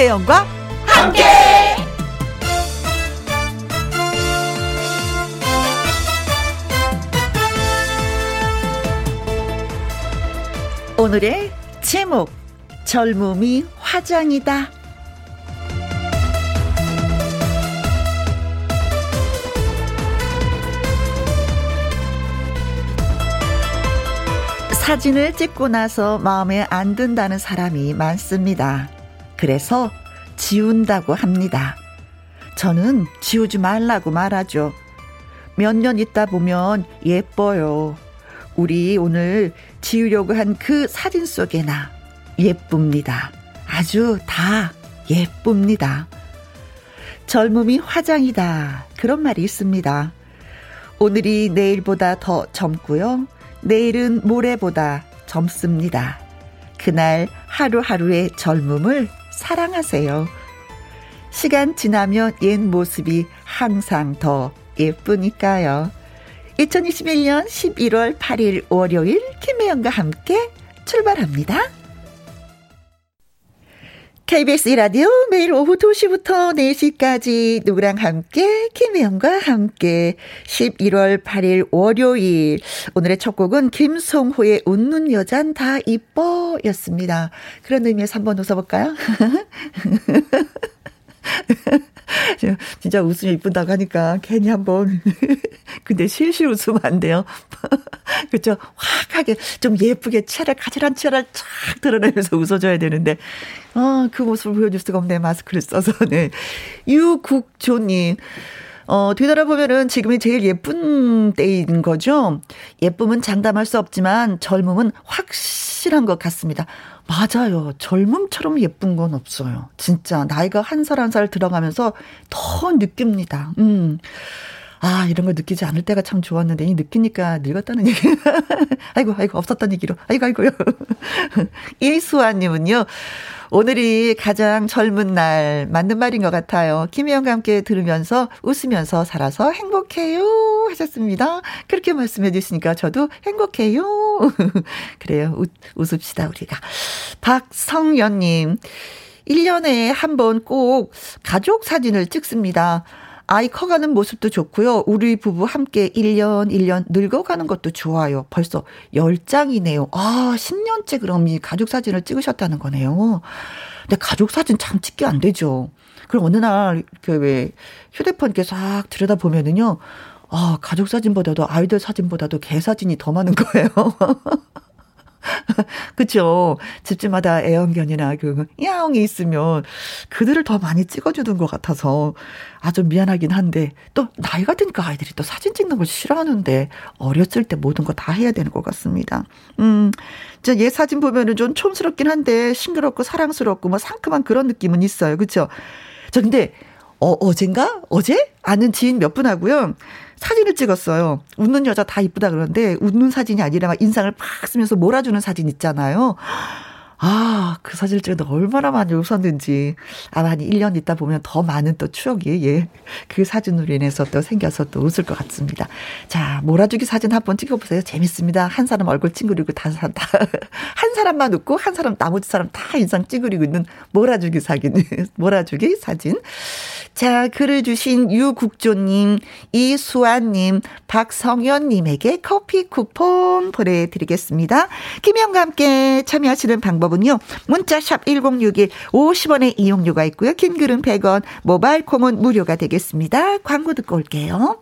김혜영과 함께. 오늘의 제목 젊음이 화장이다. 사진을 찍고 나서 마음에 안 든다는 사람이 많습니다. 그래서 지운다고 합니다. 저는 지우지 말라고 말하죠. 몇 년 있다 보면 예뻐요. 우리 오늘 지우려고 한 그 사진 속에나 예쁩니다. 아주 다 예쁩니다. 젊음이 화장이다. 그런 말이 있습니다. 오늘이 내일보다 더 젊고요. 내일은 모레보다 젊습니다. 그날 하루하루의 젊음을 사랑하세요. 시간 지나면 옛 모습이 항상 더 예쁘니까요. 2021년 11월 8일 월요일 김혜영과 함께 출발합니다. KBS 라디오 매일 오후 2시부터 4시까지 누구랑 함께 김혜영과 함께 11월 8일 월요일 오늘의 첫 곡은 김성호의 웃는 여잔 다 이뻐 였습니다. 그런 의미에서 한번 웃어볼까요? 진짜 웃으면 이쁜다고 하니까 괜히 한번. 근데 실실 웃으면 안 돼요. 그렇죠? 확하게 좀 예쁘게 체를 가지런 체를 쫙 드러내면서 웃어줘야 되는데 어, 그 모습을 보여줄 수가 없네 마스크를 써서 네. 유국조님. 어, 뒤돌아보면은 지금이 제일 예쁜 때인 거죠. 예쁨은 장담할 수 없지만 젊음은 확실한 것 같습니다. 맞아요. 젊음처럼 예쁜 건 없어요. 진짜 나이가 한살 한 살 들어가면서 더 느낍니다. 음. 아, 이런 걸 느끼지 않을 때가 참 좋았는데, 이 느끼니까 늙었다는 얘기. 아이고, 아이고, 없었던 얘기로. 아이고, 아이고요. 이수아님은요, 오늘이 가장 젊은 날 맞는 말인 것 같아요. 김혜영과 함께 들으면서 웃으면서 살아서 행복해요 하셨습니다. 그렇게 말씀해 주시니까 저도 행복해요. 그래요. 웃, 웃읍시다 우리가. 박성연님 1년에 한 번 꼭 가족 사진을 찍습니다. 아이 커가는 모습도 좋고요. 우리 부부 함께 1년, 1년 늙어가는 것도 좋아요. 벌써 10장이네요. 아, 10년째 그럼 이 가족 사진을 찍으셨다는 거네요. 근데 가족 사진 참 찍기 안 되죠. 그럼 어느 날, 그, 왜, 휴대폰 이렇게 싹 들여다 보면은요, 아, 가족 사진보다도 아이들 사진보다도 개 사진이 더 많은 거예요. 그쵸. 집집마다 애완견이나 그, 야옹이 있으면 그들을 더 많이 찍어주는 것 같아서 아주 미안하긴 한데 또 나이가 드니까 아이들이 또 사진 찍는 걸 싫어하는데 어렸을 때 모든 거 다 해야 되는 것 같습니다. 음, 저얘 사진 보면은 좀 촌스럽긴 한데 싱그럽고 사랑스럽고 뭐 상큼한 그런 느낌은 있어요. 그쵸. 저 근데 어, 어젠가? 어제? 아는 지인 몇 분하고요. 사진을 찍었어요. 웃는 여자 다 이쁘다 그러는데 웃는 사진이 아니라 막 인상을 팍 쓰면서 몰아주는 사진 있잖아요. 아, 그 사진을 찍었는데 얼마나 많이 웃었는지. 아마 한 1년 있다 보면 더 많은 또 추억이, 예. 그 사진으로 인해서 또 생겨서 또 웃을 것 같습니다. 자, 몰아주기 사진 한 번 찍어보세요. 재밌습니다. 한 사람 얼굴 찡그리고 다, 다, 한 사람만 웃고 한 사람, 나머지 사람 다 인상 찡그리고 있는 몰아주기 사진, 몰아주기 사진. 자, 글을 주신 유국조님, 이수아님, 박성현님에게 커피 쿠폰 보내드리겠습니다. 김영과 함께 참여하시는 방법 은요. 문자샵 1061 50원의 이용료가 있고요. 긴 글은 100원, 모바일 콩은 무료가 되겠습니다. 광고 듣고 올게요.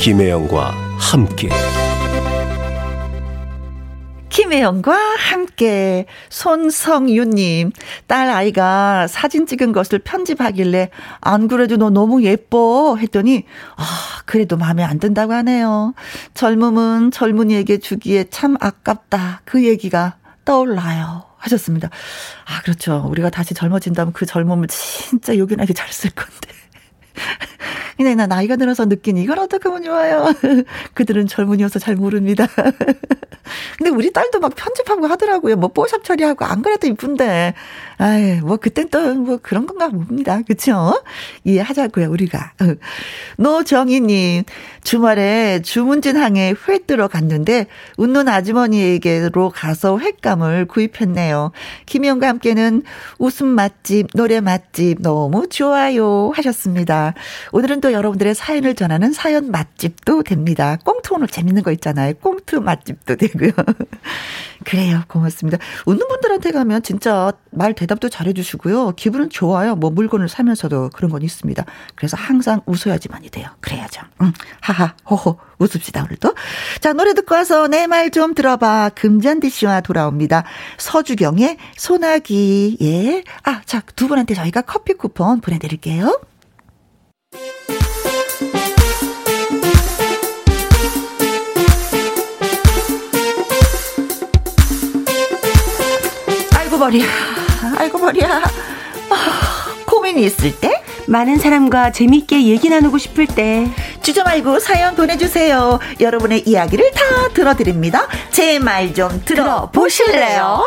김혜영과 함께. 김혜영과 함께 손성윤님 딸 아이가 사진 찍은 것을 편집하길래 안 그래도 너 너무 예뻐 했더니 아 그래도 마음에 안 든다고 하네요. 젊음은 젊은이에게 주기에 참 아깝다 그 얘기가 떠올라요. 하셨습니다. 아 그렇죠. 우리가 다시 젊어진다면 그 젊음을 진짜 요긴하게 잘 쓸 건데. 근데 나 나이가 들어서 느낀 이걸 어떻게 하면 좋아요. 그들은 젊은이어서 잘 모릅니다. 근데 우리 딸도 막 편집하고 하더라고요. 뭐 뽀샵 처리하고 안 그래도 이쁜데. 아이, 뭐 그땐 또 뭐 그런 건가 봅니다. 그쵸? 이해하자고요, 우리가. 노정희님, 주말에 주문진 항에 회 뜨러 갔는데 웃는 아주머니에게로 가서 횟감을 구입했네요. 김영과 함께는 웃음 맛집, 노래 맛집 너무 좋아요 하셨습니다. 오늘은 또 여러분들의 사연을 전하는 사연 맛집도 됩니다. 꽁트 오늘 재밌는 거 있잖아요. 꽁트 맛집도 되고요. 그래요. 고맙습니다. 웃는 분들한테 가면 진짜 말 대답도 잘해주시고요. 기분은 좋아요. 뭐 물건을 사면서도 그런 건 있습니다. 그래서 항상 웃어야지만이 돼요. 그래야죠. 응. 하하, 호호. 웃읍시다, 오늘도. 자, 노래 듣고 와서 내 말 좀 들어봐. 금잔디 씨와 돌아옵니다. 서주경의 소나기. 예. 아, 자, 두 분한테 저희가 커피 쿠폰 보내드릴게요. 머리야. 아이고, 머리야. 아, 고민이 있을 때? 많은 사람과 재밌게 얘기 나누고 싶을 때 주저 말고 사연 보내주세요. 여러분의 이야기를 다 들어드립니다. 제 말 좀 들어보실래요?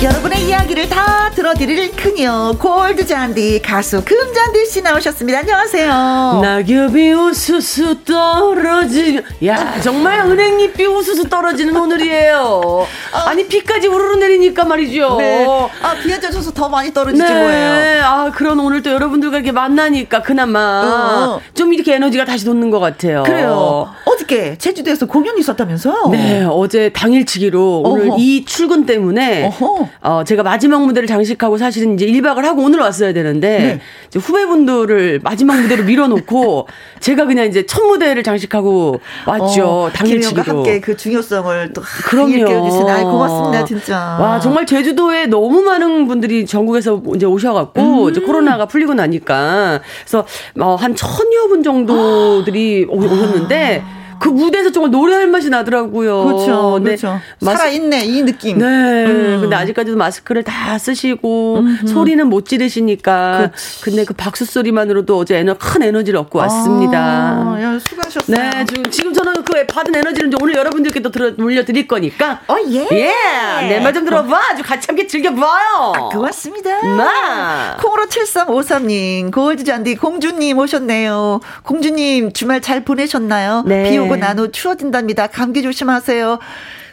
여러분의 이야기를 다 들어드릴 그녀 골드 잔디 가수 금잔디 씨 나오셨습니다. 안녕하세요. 낙엽이 우수수 떨어지는 야 정말 은행잎이 우수수 떨어지는 오늘이에요. 아니 비까지 우르르 내리니까 말이죠. 네. 아 비에 젖어서 더 많이 떨어지지 네. 뭐예요. 아 그런 오늘 또 여러분들과 이렇게 만나니까 그나마 어. 좀 이렇게 에너지가 다시 돋는 것 같아요. 그래요. 어저께 제주도에서 공연이 있었다면서요? 네, 어제 당일치기로 오늘 어허. 이 출근 때문에 어허. 어, 제가 마지막 무대를 장식하고 사실은 이제 1박을 하고 오늘 왔어야 되는데 네. 이제 후배분들을 마지막 무대로 밀어놓고 제가 그냥 이제 첫 무대를 장식하고 왔죠. 어, 당일치기로. 함께 그 중요성을 또 그럼요. 일깨워주신 아이 고맙습니다 진짜. 와 정말 제주도에 너무 많은 분들이 전국에서 이제 오셔갖고 음. 이제 코로나가 풀리고 나니까 그래서 어, 한 천여 분 정도들이 오- 오셨는데 그 무대에서 정말 노래할 맛이 나더라고요. 그렇죠, 네. 그렇죠. 마스- 살아있네 이 느낌. 네. 음. 근데 아직까지도 마스크를 다 쓰시고 소리는 못 지르시니까 근데 그 박수 소리만으로도 어제 에너 큰 에너지를 얻고 왔습니다. 아, 야, 수고하셨어요. 네, 지금, 지금 저는 그 받은 에너지를 오늘 여러분들께 또 들어, 물려드릴 거니까. 어, 예. 예! 내 말 좀 들어봐. 아주 같이 함께 즐겨봐요. 아, 고맙습니다. 나. 콩으로 7353님, 골드잔디 공주님 오셨네요. 공주님, 주말 잘 보내셨나요? 네. 비 오고 난 후 추워진답니다. 감기 조심하세요.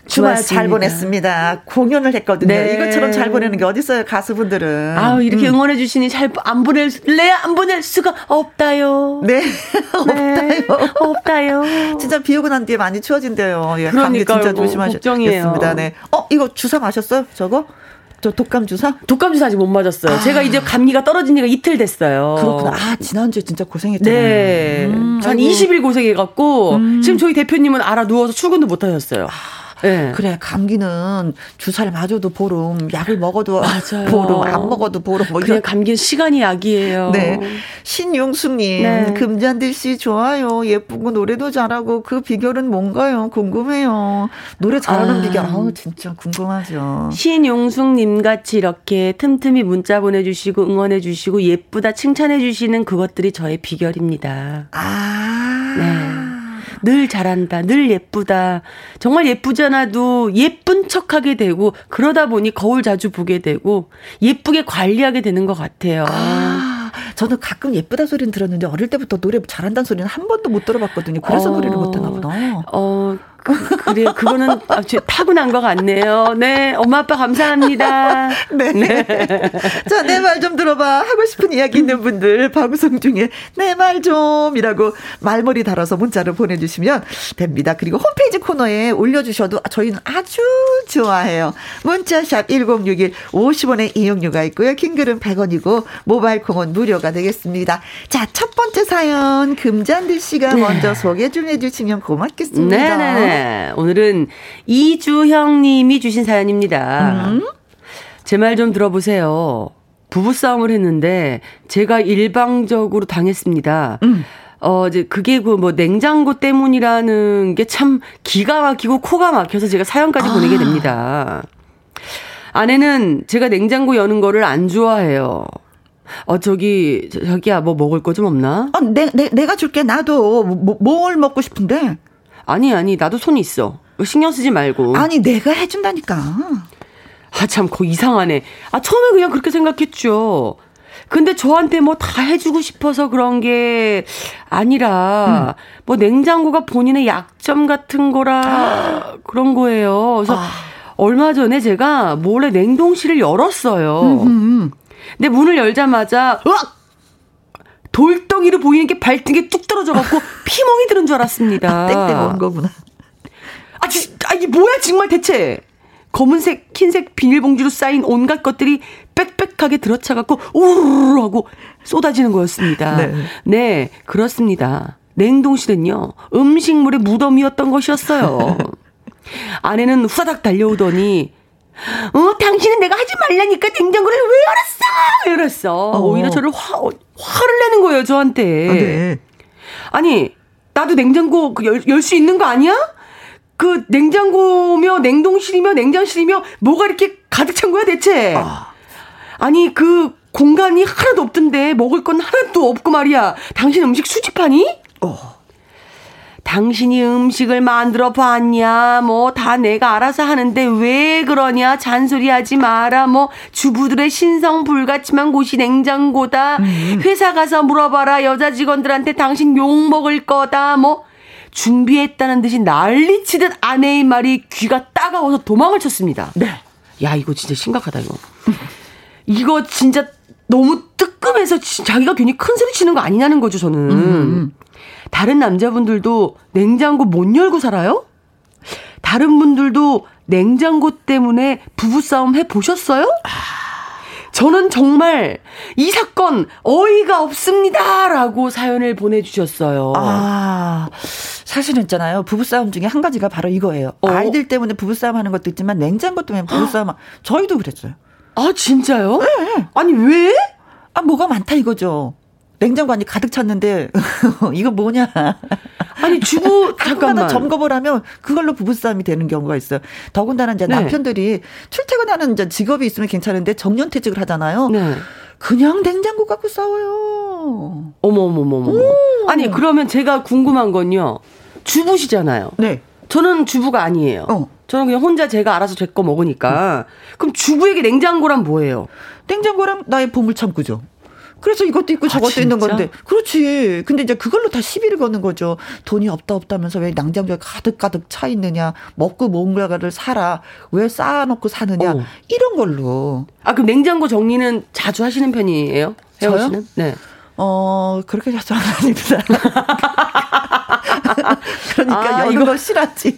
주말 잘 고맙습니다. 보냈습니다. 공연을 했거든요. 네. 이것처럼 잘 보내는 게 어딨어요, 가수분들은. 아우, 이렇게 음. 응원해 주시니 잘 안 보낼래? 안 보낼 수가 없다요. 네. 네, 없다요. 없다요. 진짜 비 오고 난 뒤에 많이 추워진대요. 예, 감기 그러니까요. 진짜 조심하셨습니다. 걱정이에요. 네. 어, 이거 주사 마셨어요? 저거? 저 독감 주사? 독감 주사 아직 못 맞았어요. 아. 제가 이제 감기가 떨어진 지가 이틀 됐어요. 그렇구나. 아, 지난주에 진짜 고생했잖아요. 네. 음, 한 아이고. 20일 고생해갖고, 지금 저희 대표님은 알아 누워서 출근도 못 하셨어요. 네. 그래 감기는 주사를 맞아도 보름 약을 먹어도 맞아요. 보름 안 먹어도 보름 뭐 그냥 감기는 시간이 약이에요. 네 신용숙님 네. 금잔디 씨 좋아요 예쁘고 노래도 잘하고 그 비결은 뭔가요 궁금해요 노래 잘하는 아. 비결 아우 진짜 궁금하죠 신용숙님 같이 이렇게 틈틈이 문자 보내주시고 응원해주시고 예쁘다 칭찬해주시는 그것들이 저의 비결입니다. 아 네. 늘 잘한다, 늘 예쁘다. 정말 예쁘지 않아도 예쁜 척 하게 되고, 그러다 보니 거울 자주 보게 되고, 예쁘게 관리하게 되는 것 같아요. 아, 저는 가끔 예쁘다 소리는 들었는데 어릴 때부터 노래 잘한다는 소리는 한 번도 못 들어봤거든요. 그래서 어. 노래를 못하나 보다. 어, 그, 그래요. 그거는 아, 저 타고난 것 같네요. 네. 엄마, 아빠 감사합니다. 네. 자, 내 말 좀 들어봐. 하고 싶은 이야기 있는 분들, 방송 중에 내 말 좀이라고 말머리 달아서 문자를 보내주시면 됩니다. 그리고 홈페이지 코너에 올려주셔도 저희는 아주 좋아해요. 문자샵 1061 50원의 이용료가 있고요. 킹글은 100원이고, 모바일 콩은 무료가 되겠습니다. 자, 첫 번째 사연, 금잔디 씨가 네. 먼저 소개 좀 해주시면 고맙겠습니다. 네네 네. 오늘은 이주형 님이 주신 사연입니다. 음? 제말 좀 들어보세요. 부부싸움을 했는데 제가 일방적으로 당했습니다. 음. 어, 이제 그게 그 뭐 냉장고 때문이라는 게 참 기가 막히고 코가 막혀서 제가 사연까지 아. 보내게 됩니다. 아내는 제가 냉장고 여는 거를 안 좋아해요. 어, 저기, 자기야, 뭐 먹을 거 좀 없나? 어, 내, 내, 내가 줄게. 나도 뭐, 뭘 먹고 싶은데? 아니, 아니, 나도 손 있어. 신경 쓰지 말고. 아니, 내가 해준다니까. 아, 참, 거 이상하네. 아, 처음에 그냥 그렇게 생각했죠. 근데 저한테 뭐 다 해주고 싶어서 그런 게 아니라, 음. 뭐 냉장고가 본인의 약점 같은 거라 아. 그런 거예요. 그래서 아. 얼마 전에 제가 몰래 냉동실을 열었어요. 음흠. 근데 문을 열자마자, 으악! 돌덩이로 보이는 게 발등에 뚝 떨어져갖고 피멍이 드는 줄 알았습니다. 아, 땡땡 온 거구나. 아, 진, 아, 이게 뭐야, 정말 대체. 검은색, 흰색 비닐봉지로 쌓인 온갖 것들이 빽빽하게 들어차갖고 우르르 하고 쏟아지는 거였습니다. 네. 네, 그렇습니다. 냉동실은요, 음식물의 무덤이었던 것이었어요. 아내는 후다닥 달려오더니, 어, 당신은 내가 하지 말라니까 냉장고를 왜 열었어? 이랬어. 어. 오히려 저를 화, 화를 내는 거예요, 저한테. 아, 네. 아니, 나도 냉장고 그열수 있는 거 아니야? 그 냉장고며 냉동실이며 냉장실이며 뭐가 이렇게 가득 찬 거야 대체? 아. 아니 그 공간이 하나도 없던데 먹을 건 하나도 없고 말이야. 당신 음식 수집하니? 어. 당신이 음식을 만들어 봤냐? 뭐 다 내가 알아서 하는데 왜 그러냐? 잔소리 하지 마라. 뭐 주부들의 신성 불같지만 곳이 냉장고다. 음. 회사 가서 물어봐라. 여자 직원들한테 당신 욕 먹을 거다. 뭐 준비했다는 듯이 난리치듯 아내의 말이 귀가 따가워서 도망을 쳤습니다. 네. 야 이거 진짜 심각하다 이거. 이거 진짜 너무 뜨끔해서 자기가 괜히 큰 소리 치는 거 아니냐는 거죠 저는. 음. 다른 남자분들도 냉장고 못 열고 살아요? 다른 분들도 냉장고 때문에 부부싸움 해 보셨어요? 저는 정말 이 사건 어이가 없습니다 라고 사연을 보내주셨어요. 아, 사실은 있잖아요. 부부싸움 중에 한 가지가 바로 이거예요. 어? 아이들 때문에 부부싸움 하는 것도 있지만 냉장고 때문에 부부싸움, 저희도 그랬어요. 아, 진짜요? 네. 아니, 왜? 아, 뭐가 많다 이거죠. 냉장고 안이 가득 찼는데 이거 뭐냐? 아니 주부 잠깐만 점검을 하면 그걸로 부부싸움이 되는 경우가 있어요. 더군다나 이제 네. 남편들이 출퇴근하는 이제 직업이 있으면 괜찮은데 정년퇴직을 하잖아요. 네. 그냥 냉장고 갖고 싸워요. 어머 어머 어머 어머. 아니 그러면 제가 궁금한 건요. 주부시잖아요. 네. 저는 주부가 아니에요. 어. 저는 그냥 혼자 제가 알아서 제 거 먹으니까. 음. 그럼 주부에게 냉장고란 뭐예요? 냉장고랑 나의 보물 창고죠. 그래서 이것도 있고 아, 저것도 아, 있는 건데. 그렇지. 근데 이제 그걸로 다 시비를 거는 거죠. 돈이 없다 없다면서 왜 낭장고에 가득가득 차 있느냐. 먹고 뭔가를 사라. 왜 쌓아놓고 사느냐. 어. 이런 걸로. 아, 그럼 냉장고 정리는 자주 하시는 편이에요? 씨는? 네. 어, 그렇게 자주 안 합니다. 그러니까 아, 이거 싫었지.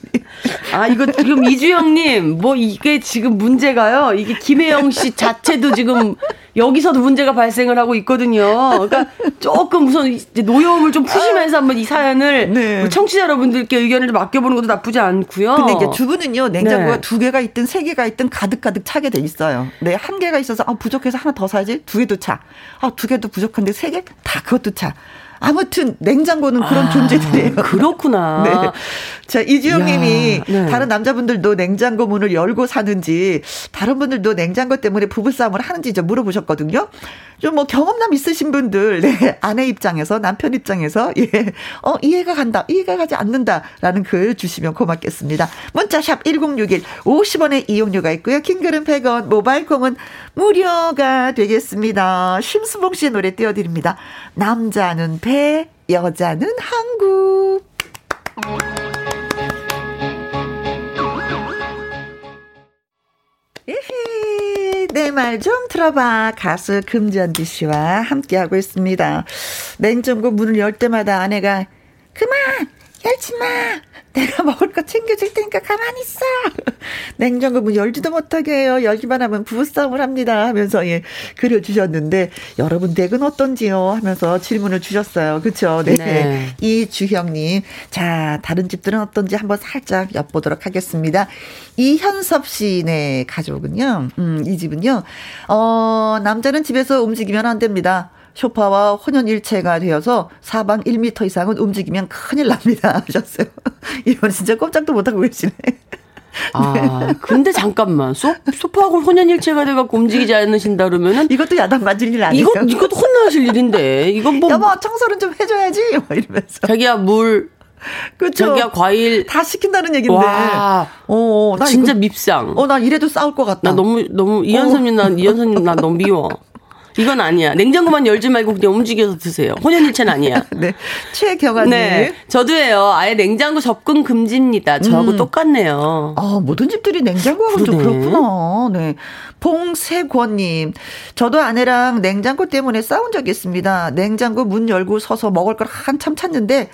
아, 이거 지금 이주영님, 뭐 이게 지금 문제가요. 이게 김혜영 씨 자체도 지금 여기서도 문제가 발생을 하고 있거든요. 그러니까 조금 우선 노여움을 좀 푸시면서 한번 이 사연을 네. 청취자 여러분들께 의견을 좀 맡겨보는 것도 나쁘지 않고요. 근데 이제 주부는요, 냉장고가 네. 두 개가 있든 세 개가 있든 가득 가득 차게 돼 있어요. 네, 한 개가 있어서 아, 부족해서 하나 더 사야지. 두 개도 차. 아, 두 개도 부족한데 세 개? 다 그것도 차. 아무튼 냉장고는 그런 아, 존재들이에요. 그렇구나. 네. 자, 이주영 님이 네. 다른 남자분들도 냉장고 문을 열고 사는지 다른 분들도 냉장고 때문에 부부싸움을 하는지 좀 물어보셨거든요. 좀 뭐 경험담 있으신 분들, 네. 아내 입장에서 남편 입장에서 예. 어, 이해가 간다. 이해가 가지 않는다라는 글 주시면 고맙겠습니다. 문자 샵 1061 50원의 이용료가 있고요. 킹글은 100원, 모바일 콩은 무료가 되겠습니다. 심수봉 씨의 노래 띄워 드립니다. 남자는 배, 여자는 한국. 내 말 좀 들어봐. 가수 금전지 씨와 함께하고 있습니다. 냉장고 문을 열 때마다 아내가, 그만! 열지 마! 내가 먹을 거 챙겨줄 테니까 가만히 있어. 냉장고 문 열지도 못하게 해요. 열기만 하면 부부싸움을 합니다. 하면서 예, 글을 주셨는데 여러분 댁은 어떤지요? 하면서 질문을 주셨어요. 그렇죠? 네. 네. 이주형님. 자, 다른 집들은 어떤지 한번 살짝 엿보도록 하겠습니다. 이현섭 씨네 가족은요. 음, 이 집은요. 어, 남자는 집에서 움직이면 안 됩니다. 쇼파와 혼연일체가 되어서 사방 1미터 이상은 움직이면 큰일 납니다. 하셨어요. 이건 진짜 꼼짝도 못하고 계시네. 아, 근데 잠깐만. 소, 소파하고 혼연일체가 돼갖고 움직이지 않으신다 그러면은. 이것도 야단 맞을 일 아니에요? 이거, 이것도 혼나실 일인데. 이건 뭐. 여보, 청소는 좀 해줘야지. 막 이러면서. 자기야, 물. 그쵸. 자기야, 과일. 다 시킨다는 얘긴데. 와. 어, 나 진짜 이거, 밉상. 어, 나 이래도 싸울 것 같다. 나 너무, 너무, 이현선님, 난, 이현선님, 난 너무 미워. 이건 아니야. 냉장고만 열지 말고 그냥 움직여서 드세요. 혼연일체는 아니야. 네. 최경아님. 네. 저도예요. 아예 냉장고 접근 금지입니다. 저하고 음. 똑같네요. 아, 모든 집들이 냉장고하고 좀 그렇구나. 네. 봉세권님. 저도 아내랑 냉장고 때문에 싸운 적이 있습니다. 냉장고 문 열고 서서 먹을 걸 한참 찾는데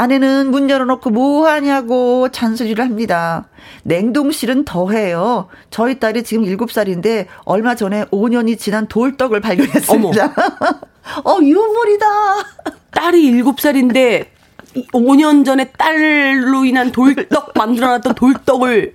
아내는 문 열어놓고 뭐 하냐고 잔소리를 합니다. 냉동실은 더해요. 저희 딸이 지금 7살인데 얼마 전에 5년이 지난 돌떡을 발견했습니다. 어, 유물이다. 딸이 7살인데 5년 전에 딸로 인한 돌떡 만들어놨던 돌떡을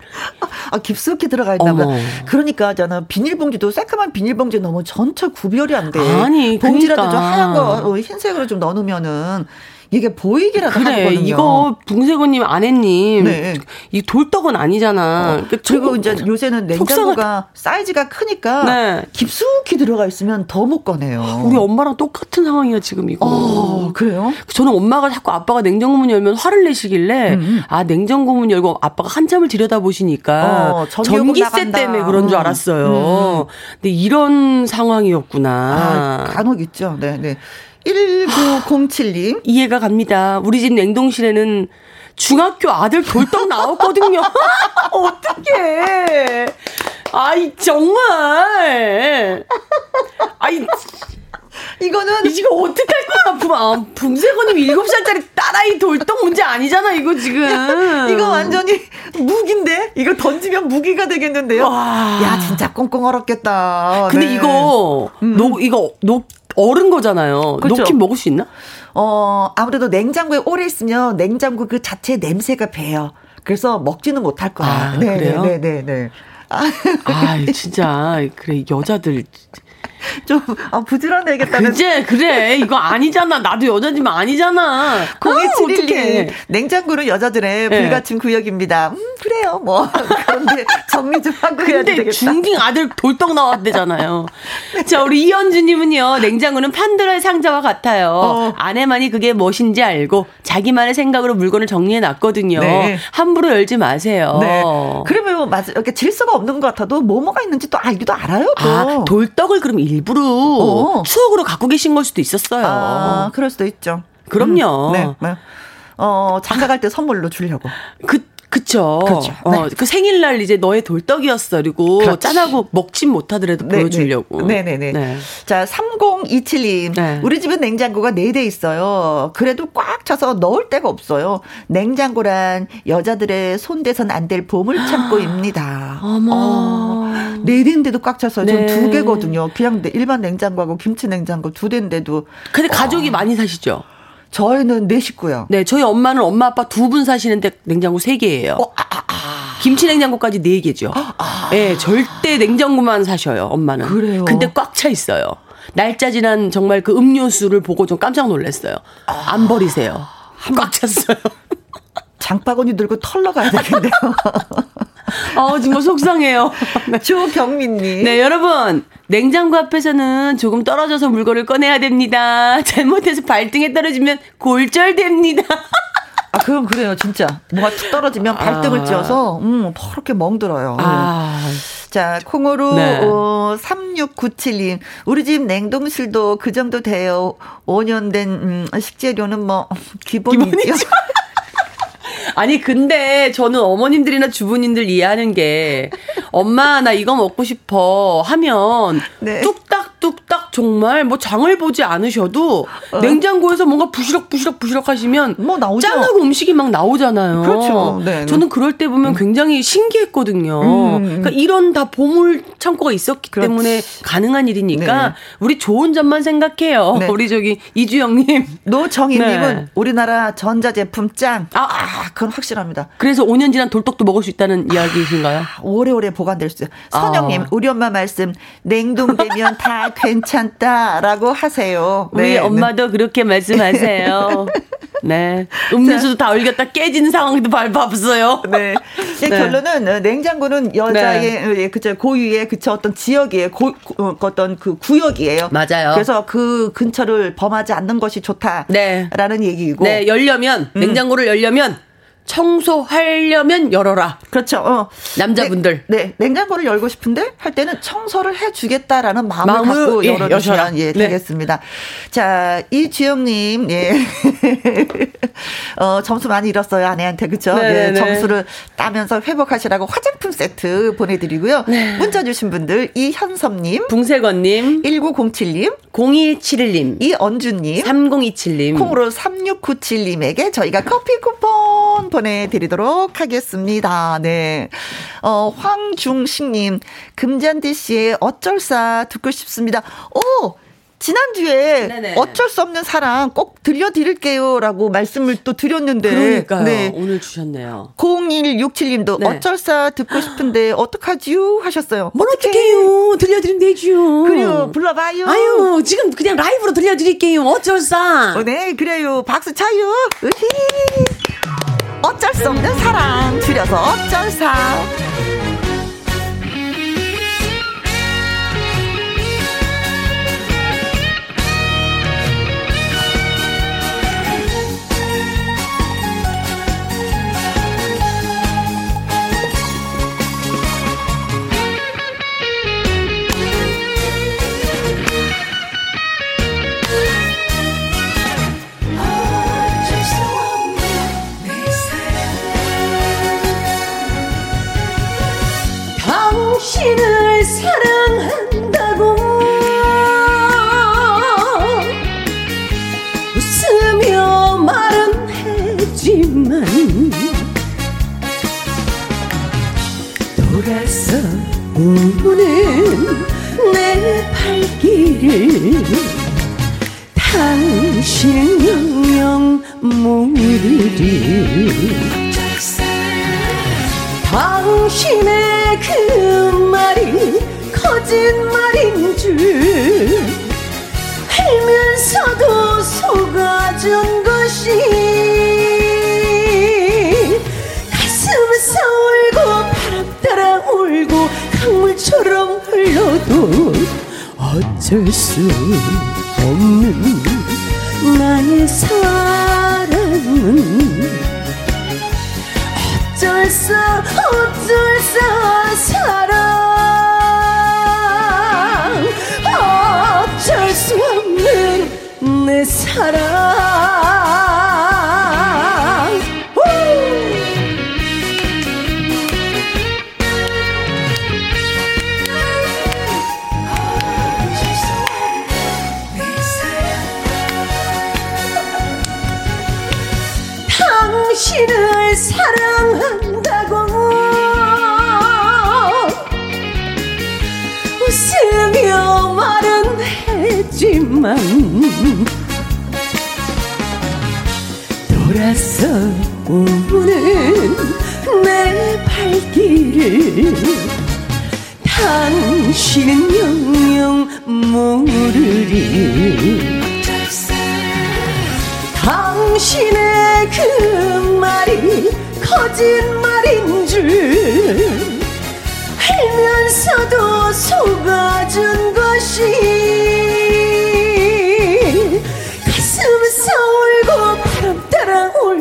아 깊숙이 들어가 있나 봐. 그러니까 저는 비닐봉지도 새까만 비닐봉지 너무 전체 구별이 안 돼. 아니 봉지라도 그러니까. 좀 하얀 거 어, 흰색으로 좀 넣어놓으면은 이게 보이기라도 그래, 하거든요. 이거 붕세고님 아내님 네. 이 돌떡은 아니잖아. 어, 그리고 이제 요새는 냉장고가 사이즈가 크니까 네. 깊숙이 들어가 있으면 더 못 꺼내요. 우리 엄마랑 똑같은 상황이야 지금 이거. 어, 그래요? 저는 엄마가 자꾸 아빠가 냉장고 문 열면 화를 내시길래 음. 음. 아 냉장고 문 열고 아빠가 한참을 들여다 보시니까 어, 전기세 때문에 그런 줄 음. 알았어요. 음. 근데 이런 상황이었구나. 아, 간혹 있죠. 네, 네. 1907님. 이해가 갑니다. 우리 집 냉동실에는 중학교 아들 돌떡 나왔거든요. 어떡해. 아이, 정말. 아이, 이거는 이거 어떡할 거야? 아, 붕세거님 7살짜리 딸아이 돌떡 문제 아니잖아, 이거 지금. 이거 완전히 무기인데? 이거 던지면 무기가 되겠는데요? 와. 야, 진짜 꽁꽁 얼었겠다. 근데 네. 이거, 음. 녹, 이거, 녹, 얼은 거잖아요. 그렇죠. 녹힌 먹을 수 있나? 어, 아무래도 냉장고에 오래 있으면 냉장고 그 자체 냄새가 배요. 그래서 먹지는 못할 거야. 아, 네, 그래요? 네, 네, 네. 네. 아, 아 진짜 그래 여자들 좀 아, 부지런해야겠다는. 그제 그래 이거 아니잖아. 나도 여자지만 아니잖아. 공이7 1 냉장고는 여자들의 네. 불가침 구역입니다. 음 그래요 뭐 그런데 정리 좀 하고 해야 되겠다. 중딩 아들 돌떡 나왔대잖아요. 네. 자 우리 이현주님은요 냉장고는 판도라의 상자와 같아요. 어. 아내만이 그게 무엇인지 알고 자기만의 생각으로 물건을 정리해 놨거든요. 네. 함부로 열지 마세요. 네. 그러면 맞아 이렇게 질서가 없는 것 같아도 뭐뭐가 있는지 또 알기도 알아요. 또. 아 돌떡을 그럼 일부러 어. 추억으로 갖고 계신 걸 수도 있었어요. 아, 그럴 수도 있죠. 그럼요. 음, 네. 네. 어, 장가 갈 때 선물로 주려고. 그 그쵸. 그렇죠. 어, 네. 그 생일날 이제 너의 돌떡이었어. 그리고 그렇지. 짠하고 먹진 못하더라도 네, 보여주려고. 네네네. 네. 네. 자, 3027님. 네. 우리 집은 냉장고가 4대 있어요. 그래도 꽉 차서 넣을 데가 없어요. 냉장고란 여자들의 손대선 안 될 보물 창고입니다. 어머. 어, 4대인데도 꽉 차서 네. 저두 개거든요. 그냥 일반 냉장고하고 김치 냉장고 두 대인데도. 근데 가족이 어. 많이 사시죠? 저희는 네 식구요. 네, 저희 엄마는 엄마 아빠 두 분 사시는데 냉장고 세 개예요. 어, 아, 아, 아. 김치 냉장고까지 네 개죠. 아, 네, 절대 냉장고만 사셔요, 엄마는. 그래요. 근데 꽉 차 있어요. 날짜 지난 정말 그 음료수를 보고 좀 깜짝 놀랐어요. 안 버리세요. 꽉 찼어요. 장바구니 들고 털러 가야 되겠네요. 어, 정말 속상해요. 네. 조경민님. 네, 여러분. 냉장고 앞에서는 조금 떨어져서 물건을 꺼내야 됩니다. 잘못해서 발등에 떨어지면 골절됩니다. 아, 그건 그래요, 진짜. 뭐가 툭 떨어지면 발등을 아. 찧어서, 음, 퍼렇게 멍들어요. 아. 자, 콩으로, 네. 어, 3697님. 우리 집 냉동실도 그 정도 돼요. 5년 된, 음, 식재료는 뭐, 기본이죠. 기본이죠. 아니 근데 저는 어머님들이나 주부님들 이해하는 게 엄마 나 이거 먹고 싶어 하면 네. 뚝딱 뚝딱 정말 뭐 장을 보지 않으셔도 어. 냉장고에서 뭔가 부시럭 부시럭 부시럭 하시면 뭐 나오죠. 짠하고 음식이 막 나오잖아요. 그렇죠. 네. 저는 그럴 때 보면 음. 굉장히 신기했거든요. 음, 음. 그러니까 이런 다 보물 창고가 있었기 그렇지. 때문에 가능한 일이니까 네. 우리 좋은 점만 생각해요. 네. 우리 저기 이주영님, 노정희님은 네. 우리나라 전자 제품 짱. 아, 아, 그건 확실합니다. 그래서 5년 지난 돌떡도 먹을 수 있다는 아, 이야기이신가요? 오래오래 보관될 수 있어요. 선영님, 아. 우리 엄마 말씀 냉동되면 다 괜찮아. 괜찮다라고 하세요. 우리 네, 엄마도 네. 그렇게 말씀하세요. 네. 음료수도 다 얼겼다 깨진 상황도 밟았어요. 네. 네. 결론은 냉장고는 여자의 네. 예, 그쵸 고유의 그쵸 어떤 지역이에요. 고, 고, 어떤 그 구역이에요. 맞아요. 그래서 그 근처를 범하지 않는 것이 좋다라는 네. 얘기이고. 네. 열려면 음. 냉장고를 열려면 청소하려면 열어라. 그렇죠. 어. 남자분들. 네, 네, 냉장고를 열고 싶은데 할 때는 청소를 해주겠다라는 마음을, 마음을 갖고 예, 열어주시면 예, 네. 되겠습니다. 자, 이주영님, 예. 어, 점수 많이 잃었어요, 아내한테. 그쵸? 네, 네, 네, 점수를 따면서 회복하시라고 화장품 세트 보내드리고요. 네. 문자 주신 분들, 이현섭님, 붕세건님, 1907님, 0271님, 이언주님, 3027님, 콩으로 3697님에게 저희가 커피 쿠폰 보내 드리도록 하겠습니다. 네. 어, 황중식님, 금잔디 씨의 어쩔사 듣고 싶습니다. 오! 지난주에 네네. 어쩔 수 없는 사랑 꼭 들려드릴게요 라고 말씀을 또 드렸는데. 그러니까요. 네. 오늘 주셨네요. 0167님도 네. 어쩔사 듣고 싶은데 어떡하지요? 하셨어요. 뭘 어떡해요? 들려드리면 되죠. 그래요. 불러봐요. 아유, 지금 그냥 라이브로 들려드릴게요. 어쩔사. 어, 네, 그래요. 박수 차요. 으히. 어쩔 수 없는 사랑. 줄여서 어쩔 사. 당신 영영 모르리. 당신의 그 말이 거짓말인 줄 알면서도 속아준 것이 가슴 서울고 바람 따라 울고 강물처럼 흘러도 어쩔 수 없는 나의 사랑은 어쩔 수 어쩔 수 사랑. 어쩔 수 없는 내 사랑 했지만 돌아서 오는 내 발길을 당신은 영영 모르리. 당신의 그 말이 거짓말인 줄 알면서도 속아준 것이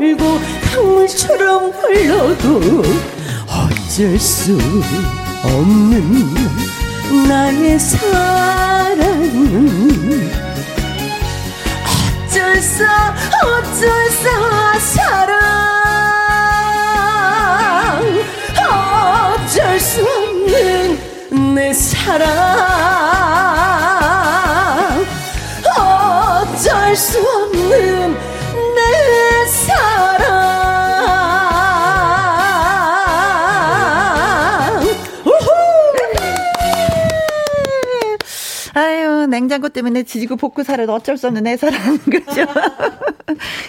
울고 강물처럼 흘러도 어쩔 수 없는 나의 사랑은 어쩔 수 어쩔 수 사랑. 어쩔 수 없는 내 사랑 냉장고 때문에 지지고 볶고 살아도 어쩔 수 없는 내 사랑. 그죠?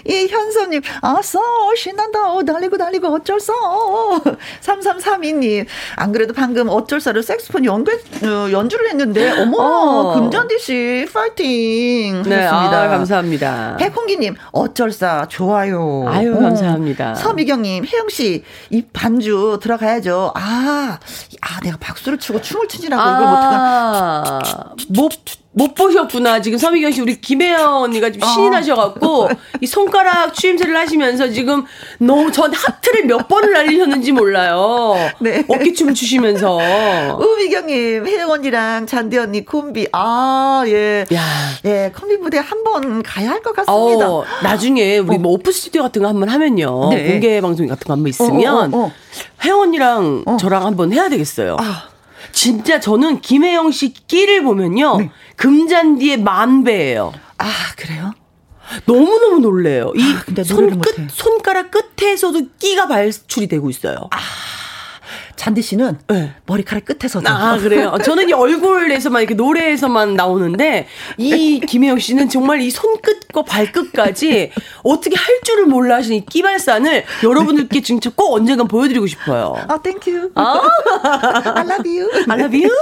이 현서님, 아싸, 신난다. 어, 달리고 달리고 어쩔 수. 3332님, 안 그래도 방금 어쩔 수를 색스폰 연구, 어, 연주를 했는데, 어머, 어. 금잔디 씨, 파이팅. 네, 아, 감사합니다. 백홍기님, 어쩔사, 좋아요. 아유, 감사합니다. 서미경님, 혜영씨, 이 반주 들어가야죠. 아, 아, 내가 박수를 치고 춤을 추지라고 아, 이걸 못해가. 못, 못 보셨구나. 지금 서미경 씨, 우리 김혜영 언니가 좀 신이 어. 나셔갖고, 이 손가락 추임새를 하시면서 지금 너무 전 하트를 몇 번을 날리셨는지 몰라요. 네. 어깨춤을 추시면서. 우미경님, 혜영 언니랑 잔디 언니 콤비. 아, 예. 야. 예, 콤비 무대 한 번 가야 할 것 같습니다. 어, 나중에 우리 어. 뭐 오프 스튜디오 같은 거 한번 하면요. 네. 공개 방송 같은 거 한번 있으면, 어, 어, 어, 혜영 언니랑 저랑 한번 해야 되겠어요. 아. 진짜 저는 김혜영 씨 끼를 보면요. 네. 금잔디의 만 배예요. 아, 그래요? 너무너무 놀래요. 이 아, 손끝, 손가락 끝에서도 끼가 발출이 되고 있어요. 아. 잔디 씨는 네. 머리카락 끝에서 아 그래요. 저는 이 얼굴에서만 이렇게 노래에서만 나오는데 이 김혜영 씨는 정말 이 손끝과 발끝까지 어떻게 할 줄을 몰라 하시는 이 끼발산을 여러분들께 진짜 꼭 언젠간 보여드리고 싶어요. 아 thank you. 아 I love you. I love you.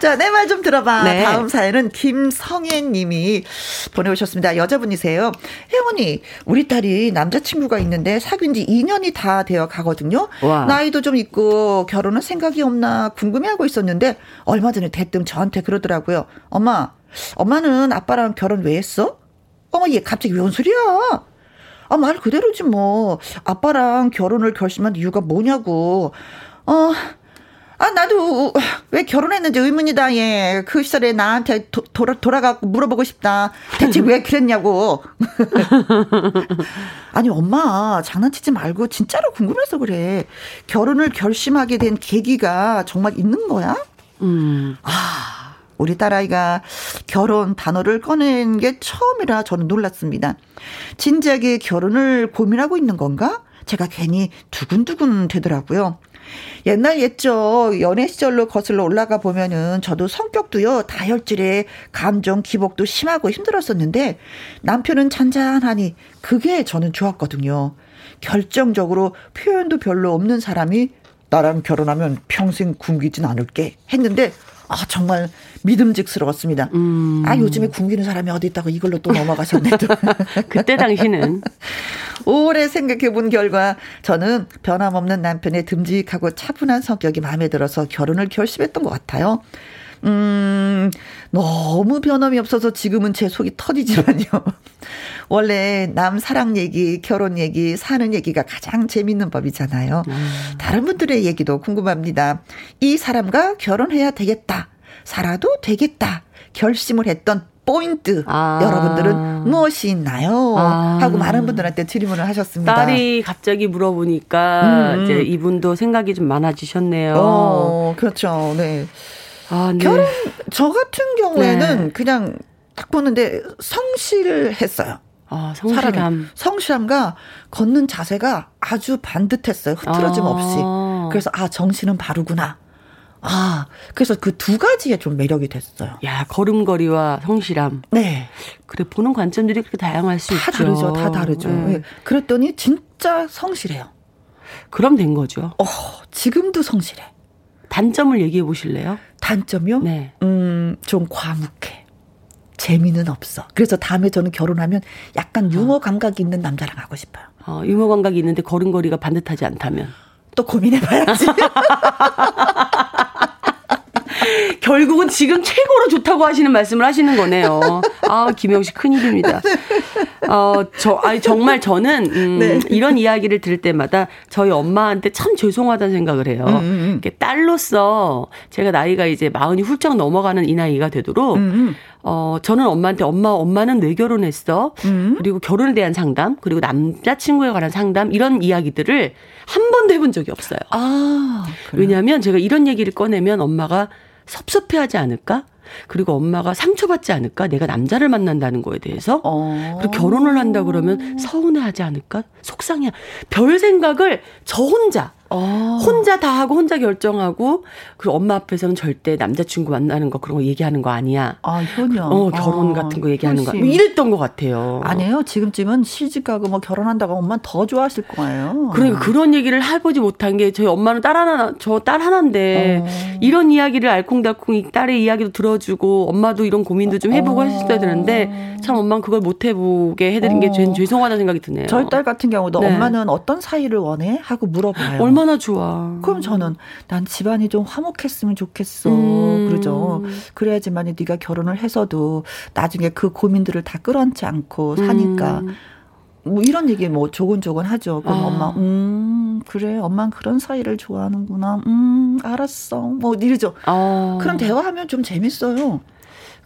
자, 내 말 좀 들어봐. 네. 다음 사연은 김성애님이 보내오셨습니다. 여자분이세요. 혜원이 우리 딸이 남자친구가 있는데 사귄 지 2년이 다 되어 가거든요. 와. 나이도 좀 있고 결혼은 생각이 없나 궁금해하고 있었는데 얼마 전에 대뜸 저한테 그러더라고요. 엄마, 엄마는 아빠랑 결혼 왜 했어? 어머, 얘 갑자기 왜 온 소리야? 아, 말 그대로지 뭐. 아빠랑 결혼을 결심한 이유가 뭐냐고. 어, 아, 나도 왜 결혼했는지 의문이다, 예. 그 시절에 나한테 도, 돌아, 돌아가고 물어보고 싶다. 대체 왜 그랬냐고. 아니, 엄마, 장난치지 말고 진짜로 궁금해서 그래. 결혼을 결심하게 된 계기가 정말 있는 거야? 음. 아, 우리 딸아이가 결혼 단어를 꺼낸 게 처음이라 저는 놀랐습니다. 진지하게 결혼을 고민하고 있는 건가? 제가 괜히 두근두근 되더라고요. 옛날 옛죠. 연애 시절로 거슬러 올라가 보면은 저도 성격도요, 다혈질에 감정 기복도 심하고 힘들었었는데 남편은 잔잔하니 그게 저는 좋았거든요. 결정적으로 표현도 별로 없는 사람이 나랑 결혼하면 평생 굶기진 않을게 했는데 아, 정말 믿음직스러웠습니다. 음. 아, 요즘에 굶기는 사람이 어디 있다고 이걸로 또 넘어가셨네. 또. 그때 당시는. 오래 생각해 본 결과 저는 변함없는 남편의 듬직하고 차분한 성격이 마음에 들어서 결혼을 결심했던 것 같아요. 음, 너무 변함이 없어서 지금은 제 속이 터지지만요. 원래 남 사랑 얘기, 결혼 얘기, 사는 얘기가 가장 재밌는 법이잖아요. 음. 다른 분들의 얘기도 궁금합니다. 이 사람과 결혼해야 되겠다. 살아도 되겠다. 결심을 했던 포인트 아. 여러분들은 무엇이 있나요? 아. 하고 많은 분들한테 질문을 하셨습니다. 딸이 갑자기 물어보니까 음. 이제 이분도 생각이 좀 많아지셨네요. 어, 그렇죠. 네. 아, 네. 결혼 저 같은 경우에는 네. 그냥 딱 보는데 성실했어요. 아, 성실함. 성실함과 걷는 자세가 아주 반듯했어요. 흐트러짐 아. 없이. 그래서 아 정신은 바르구나. 아, 그래서 그 두 가지에 좀 매력이 됐어요. 야, 걸음걸이와 성실함. 네. 그래, 보는 관점들이 그렇게 다양할 수 다 있죠. 다르죠, 다 다르죠. 네. 네. 그랬더니 진짜 성실해요. 그럼 된 거죠. 어, 지금도 성실해. 단점을 얘기해 보실래요? 단점이요? 네. 음, 좀 과묵해. 재미는 없어. 그래서 다음에 저는 결혼하면 약간 유머 어. 감각이 있는 남자랑 하고 싶어요. 어, 유머 감각이 있는데 걸음걸이가 반듯하지 않다면? 또 고민해봐야지. 결국은 지금 최고로 좋다고 하시는 말씀을 하시는 거네요. 아, 김영 씨 큰일입니다. 어, 저, 아니, 정말 저는, 음, 네. 이런 이야기를 들을 때마다 저희 엄마한테 참 죄송하다는 생각을 해요. 음, 음. 음. 딸로서 제가 나이가 이제 마흔이 훌쩍 넘어가는 이 나이가 되도록, 음, 음. 어, 저는 엄마한테 엄마, 엄마는 왜 결혼했어? 그리고 결혼에 대한 상담, 그리고 남자친구에 관한 상담, 이런 이야기들을 한 번도 해본 적이 없어요. 아, 왜냐하면 제가 이런 얘기를 꺼내면 엄마가 섭섭해하지 않을까? 그리고 엄마가 상처받지 않을까? 내가 남자를 만난다는 거에 대해서. 어. 그리고 결혼을 한다 그러면 서운해하지 않을까? 속상해. 별 생각을 저 혼자 어. 혼자 다 하고 혼자 결정하고 그리고 엄마 앞에서는 절대 남자친구 만나는 거 그런 거 얘기하는 거 아니야. 아 효녀. 어 결혼 아, 같은 거 얘기하는. 거. 뭐 이랬던 것 같아요. 아니에요. 지금쯤은 시집 가고 뭐 결혼한다고 엄마 더 좋아하실 거예요. 그러니까 그런 얘기를 해보지 못한 게 저희 엄마는 딸 하나 저 딸 하나인데 어. 이런 이야기를 알콩달콩 딸의 이야기도 들어주고 엄마도 이런 고민도 좀 해보고 어. 했어야 되는데 참 엄마는 그걸 못 해보게 해드린 게 어. 죄송하다는 생각이 드네요. 저희 딸 같은 경우도 네. 엄마는 어떤 사이를 원해 하고 물어봐요. 얼마나 좋아. 그럼 저는 난 집안이 좀 화목했으면 좋겠어. 음. 그러죠. 그래야지만 네가 결혼을 해서도 나중에 그 고민들을 다 끌어안지 않고 사니까. 음. 뭐 이런 얘기 뭐 조곤조곤 하죠. 그럼 아. 엄마, 음, 그래, 엄마는 그런 사이를 좋아하는구나. 음, 알았어. 뭐 이러죠. 아. 그런 대화하면 좀 재밌어요.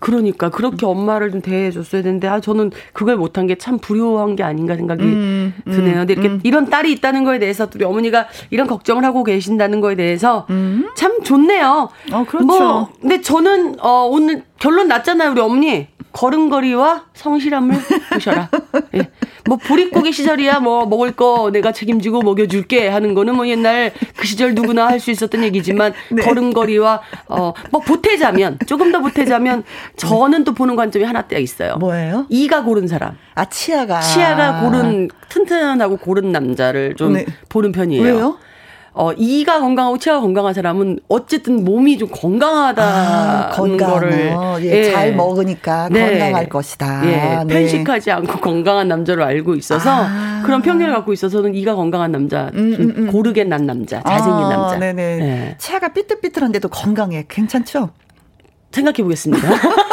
그러니까 그렇게 엄마를 좀 대해줬어야 되는데 아 저는 그걸 못한 게 참 불효한 게 아닌가 생각이 음, 음, 드네요. 근데 이렇게 음. 이런 딸이 있다는 거에 대해서 우리 어머니가 이런 걱정을 하고 계신다는 거에 대해서 음. 참 좋네요. 어 그렇죠. 뭐 근데 저는 어 오늘 결론 났잖아요, 우리 어머니. 걸음걸이와 성실함을 보셔라. 예. 뭐 보릿고개 시절이야 뭐 먹을 거 내가 책임지고 먹여줄게 하는 거는 뭐 옛날 그 시절 누구나 할 수 있었던 얘기지만 네. 걸음걸이와 어 뭐 보태자면 조금 더 보태자면 저는 또 보는 관점이 하나 떼 있어요. 뭐예요? 이가 고른 사람. 아 치아가 치아가 고른 튼튼하고 고른 남자를 좀 네. 보는 편이에요. 왜요? 어, 이가 건강하고 치아가 건강한 사람은 어쨌든 몸이 좀 건강하다는 아, 건강. 거를 예, 예. 잘 먹으니까 네. 건강할 것이다. 예, 네. 편식하지 않고 건강한 남자로 알고 있어서 아. 그런 편견을 갖고 있어서는 이가 건강한 남자, 음, 좀 음, 음. 고르게 난 남자, 잘생긴 아, 남자. 네네. 네. 치아가 삐뚤삐뚤한데도 건강해. 괜찮죠? 생각해 보겠습니다.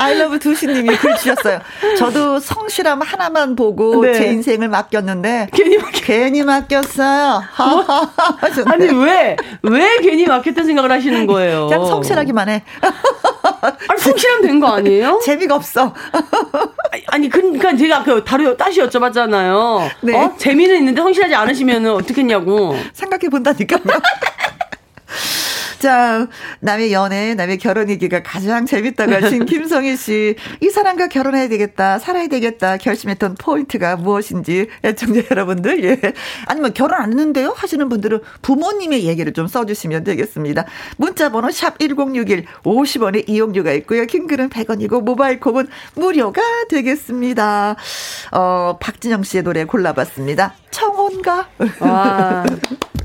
아이러브 두시님이 글 주셨어요. 저도 성실함 하나만 보고 네. 제 인생을 맡겼는데 괜히 맡겼... 괜히 맡겼어요. 아니 왜? 왜 괜히 맡겼다는 생각을 하시는 거예요? 그냥 성실하기만 해. 아니 성실하면 된 거 아니에요? 재미가 없어. 아니 그러니까 제가 그 다루 다시 여쭤봤잖아요. 네. 어? 재미는 있는데 성실하지 않으시면 어떻겠냐고. 생각해 본다니까요. 자, 남의 연애, 남의 결혼 얘기가 가장 재밌다고 하신 김성희 씨. 이 사람과 결혼해야 되겠다, 살아야 되겠다 결심했던 포인트가 무엇인지 애청자 여러분들, 예. 아니면 결혼 안 했는데요? 하시는 분들은 부모님의 얘기를 좀 써주시면 되겠습니다. 문자번호 샵 1061, 50원의 이용료가 있고요. 킹글은 100원이고, 모바일 콩은 무료가 되겠습니다. 어, 박진영 씨의 노래 골라봤습니다. 청혼가. 와.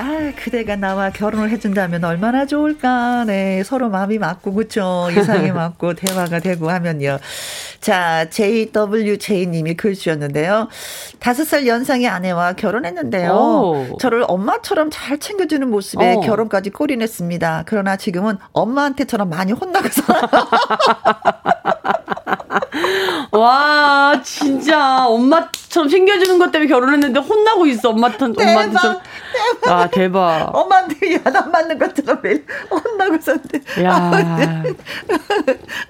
아, 그대가 나와 결혼을 해준다면 얼마나 좋을까. 네, 서로 마음이 맞고, 그쵸. 이상이 맞고, 대화가 되고 하면요. 자, JWJ님이 글 주셨는데요. 다섯 살 연상의 아내와 결혼했는데요. 오. 저를 엄마처럼 잘 챙겨주는 모습에 어. 결혼까지 꼬리냈습니다. 그러나 지금은 엄마한테처럼 많이 혼나서. 와, 진짜 엄마처럼 챙겨주는 것 때문에 결혼했는데 혼나고 있어. 엄마처럼. 대박. 아, 대박. 엄마한테 야단 맞는 것처럼 매일 혼나고 있었는데. 야.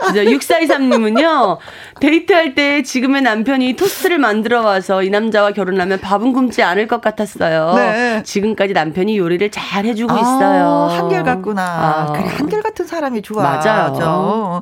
진짜 6423님은요. 데이트할 때 지금의 남편이 토스트를 만들어 와서 이 남자와 결혼하면 밥은 굶지 않을 것 같았어요. 네. 지금까지 남편이 요리를 잘 해주고 아, 있어요. 한결 같구나. 아. 그래, 한결 같은 사람이 좋아. 맞아요. 맞아.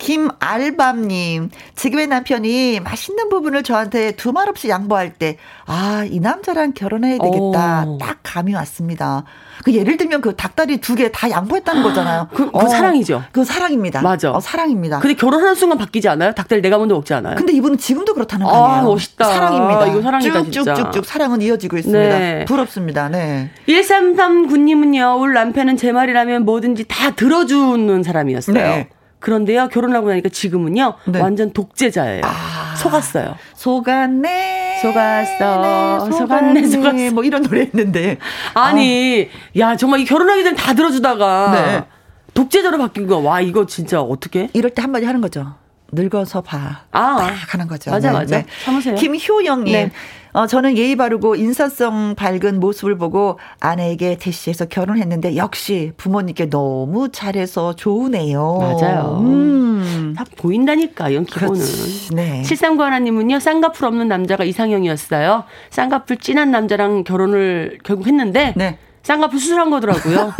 김알밤님, 지금의 남편이 맛있는 부분을 저한테 두말 없이 양보할 때, 아, 이 남자랑 결혼해야 되겠다. 오. 딱 감이 왔습니다. 그 예를 들면 그 닭다리 두 개 다 양보했다는 거잖아요. 그, 그 어, 사랑이죠. 그 사랑입니다. 맞아. 어, 사랑입니다. 근데 결혼하는 순간 바뀌지 않아요? 닭다리 내가 먼저 먹지 않아요? 근데 이분은 지금도 그렇다는 거 아니에요? 아, 멋있다. 사랑입니다. 이거 사랑이다, 쭉쭉쭉쭉 사랑은 이어지고 있습니다. 네. 부럽습니다. 네. 1339님은요, 우리 남편은 제 말이라면 뭐든지 다 들어주는 사람이었어요. 네. 그런데요, 결혼하고 나니까 지금은요, 네. 완전 독재자예요. 아, 속았어요. 속았네. 속았어. 네, 속았네, 속았네. 뭐 이런 노래 했는데. 아니, 아. 야, 정말 결혼하기 전에 다 들어주다가. 네. 독재자로 바뀐 거. 와, 이거 진짜 어떻게? 이럴 때 한마디 하는 거죠. 늙어서 봐. 아, 딱 하는 거죠. 맞아, 네, 맞아. 네. 참으세요. 김효영님. 네. 어, 저는 예의 바르고 인사성 밝은 모습을 보고 아내에게 대시해서 결혼했는데 역시 부모님께 너무 잘해서 좋으네요. 맞아요. 음. 다 보인다니까, 이런 기본은. 네. 73구 하나님은요, 쌍꺼풀 없는 남자가 이상형이었어요. 쌍꺼풀 진한 남자랑 결혼을 결국 했는데, 네. 쌍꺼풀 수술한 거더라고요.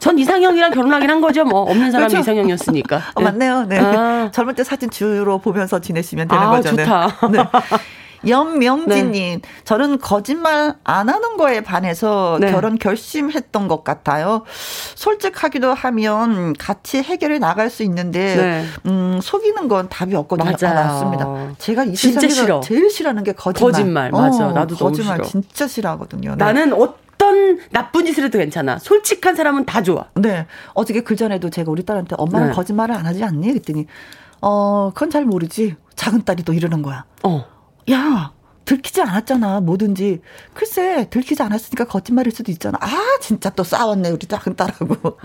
전 이상형이랑 결혼하긴 한 거죠. 뭐 없는 사람이 그렇죠? 이상형이었으니까. 어, 맞네요. 네. 아. 젊을 때 사진 주로 보면서 지내시면 되는 아, 거잖아요. 좋다. 네. 연명진님, 네. 저는 거짓말 안 하는 거에 반해서 네. 결혼 결심했던 것 같아요. 솔직하기도 하면 같이 해결해 나갈 수 있는데, 네. 음, 속이는 건 답이 없거든요. 맞습니다. 제가 이 세상에서 싫어. 제일 싫어하는 게 거짓말. 거짓말, 맞아. 어, 나도 거짓말. 진짜 싫어하거든요. 네. 나는 어떤 나쁜 짓을 해도 괜찮아. 솔직한 사람은 다 좋아. 네. 어저께 그 전에도 제가 우리 딸한테 엄마는 네. 거짓말을 안 하지 않니? 그랬더니, 어, 그건 잘 모르지. 작은 딸이 또 이러는 거야. 어. 야, 들키지 않았잖아, 뭐든지. 글쎄, 들키지 않았으니까 거짓말일 수도 있잖아. 아, 진짜 또 싸웠네, 우리 작은 딸하고.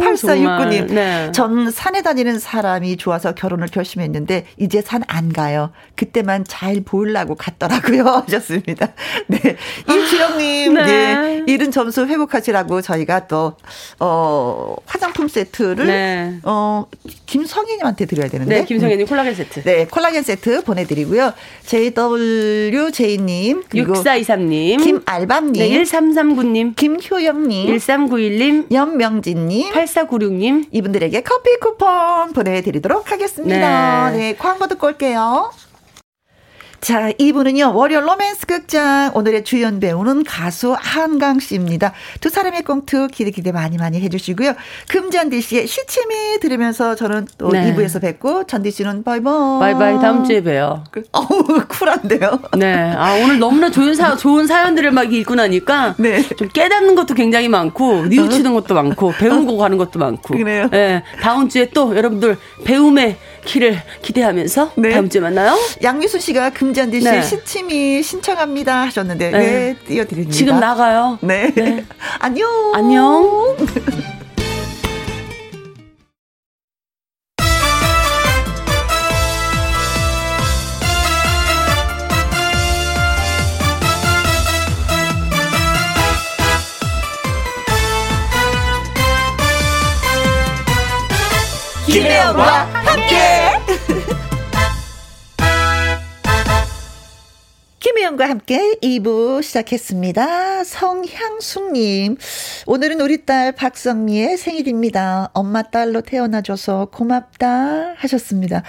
8469님. 네. 전 산에 다니는 사람이 좋아서 결혼을 결심했는데, 이제 산 안 가요. 그때만 잘 보이려고 갔더라고요. 하셨습니다. 네. 임지영님, 네. 네. 잃은 점수 회복하시라고 저희가 또, 어, 화장품 세트를, 네. 어, 김성희님한테 드려야 되는데. 네, 김성희님 콜라겐 세트. 네, 콜라겐 세트 보내드리고요. JW 조제이님, 6423님, 김알밤님, 네, 1339님, 김효영님, 1391님, 연명진님, 8496님, 이분들에게 커피 쿠폰 보내드리도록 하겠습니다. 네, 네 광고 듣고 올게요. 자, 이분은요, 월요 로맨스 극장. 오늘의 주연 배우는 가수 한강 씨입니다. 두 사람의 꽁트 기대 기대 많이 많이 해주시고요. 금잔디 씨의 시침이 들으면서 저는 또 네. 2부에서 뵙고, 잔디 씨는 바이바이. 바이바이, 다음 주에 봬요. 그, 어우, 쿨한데요? 네. 아, 오늘 너무나 좋은 사, 좋은 사연들을 막 읽고 나니까. 네. 좀 깨닫는 것도 굉장히 많고, 뉘우치는 것도 많고, 배우고 가는 것도 많고. 그래요? 네. 다음 주에 또 여러분들 배움의 키를 기대하면서 네. 다음 주에 만나요. 양미수 씨가 금잔디 씨 네. 시침이 신청합니다 하셨는데 네. 네, 띄워드립니다. 지금 나가요. 네. 네. 안녕. 안녕. 김혜영과 김혜영과 함께 2부 시작했습니다. 성향숙님, 오늘은 우리 딸 박성미의 생일입니다. 엄마 딸로 태어나줘서 고맙다 하셨습니다.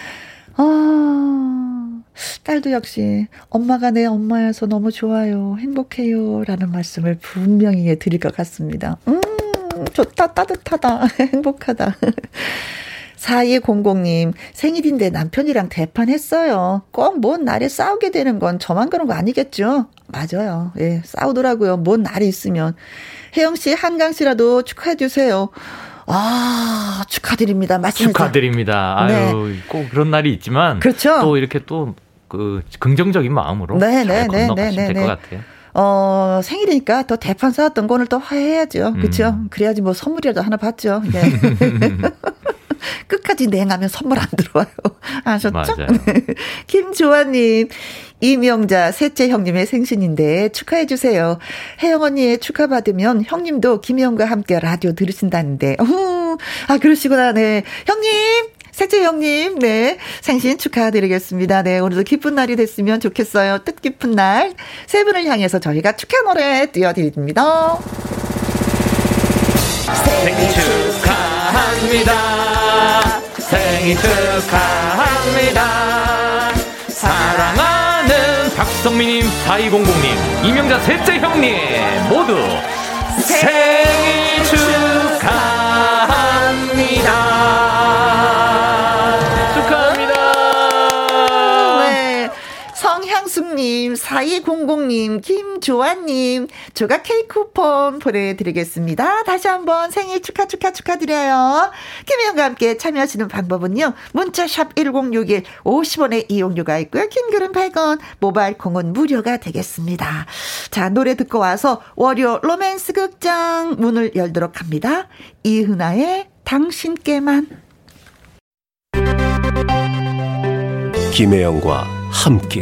아, 딸도 역시 엄마가 내 엄마여서 너무 좋아요. 행복해요. 라는 말씀을 분명히 드릴 것 같습니다. 음, 좋다. 따뜻하다. 행복하다. 4200님, 생일인데 남편이랑 대판했어요. 꼭 뭔 날에 싸우게 되는 건 저만 그런 거 아니겠죠? 맞아요. 예, 싸우더라고요. 뭔 날이 있으면. 혜영 씨, 한강 씨라도 축하해주세요. 아, 축하드립니다. 맞습니다. 축하드립니다. 아유, 네. 꼭 그런 날이 있지만. 그렇죠. 또 이렇게 또, 그, 긍정적인 마음으로. 네, 네, 네, 네, 네. 될것 같아요. 어, 생일이니까 또 대판 쌓았던 거는 또 화해해야죠. 그렇죠? 음. 그래야지 뭐 선물이라도 하나 받죠. 네. 끝까지 냉하면 선물 안 들어와요. 아셨죠? 맞아요. 김조아님, 이명자 셋째 형님의 생신인데 축하해 주세요. 혜영 언니의 축하 받으면 형님도 김혜영과 함께 라디오 들으신다는데. 어, 아, 그러시구나. 네. 형님! 셋째 형님, 네. 생신 축하드리겠습니다. 네. 오늘도 기쁜 날이 됐으면 좋겠어요. 뜻깊은 날. 세 분을 향해서 저희가 축하 노래 띄워드립니다. 생일 축하합니다. 생일 축하합니다. 사랑하는 박성민님, 4200님, 이명자 셋째 형님 모두 생일 김현숙님, 4200님, 김조아님, 조각 케이크 쿠폰 보내드리겠습니다. 다시 한번 생일 축하, 축하, 축하드려요. 김혜영과 함께 참여하시는 방법은요. 문자샵 1061, 50원의 이용료가 있고요. 킹글은 100원, 모바일 콩은 무료가 되겠습니다. 자, 노래 듣고 와서 월요 로맨스 극장 문을 열도록 합니다. 이은아의 당신께만. 김혜영과 함께.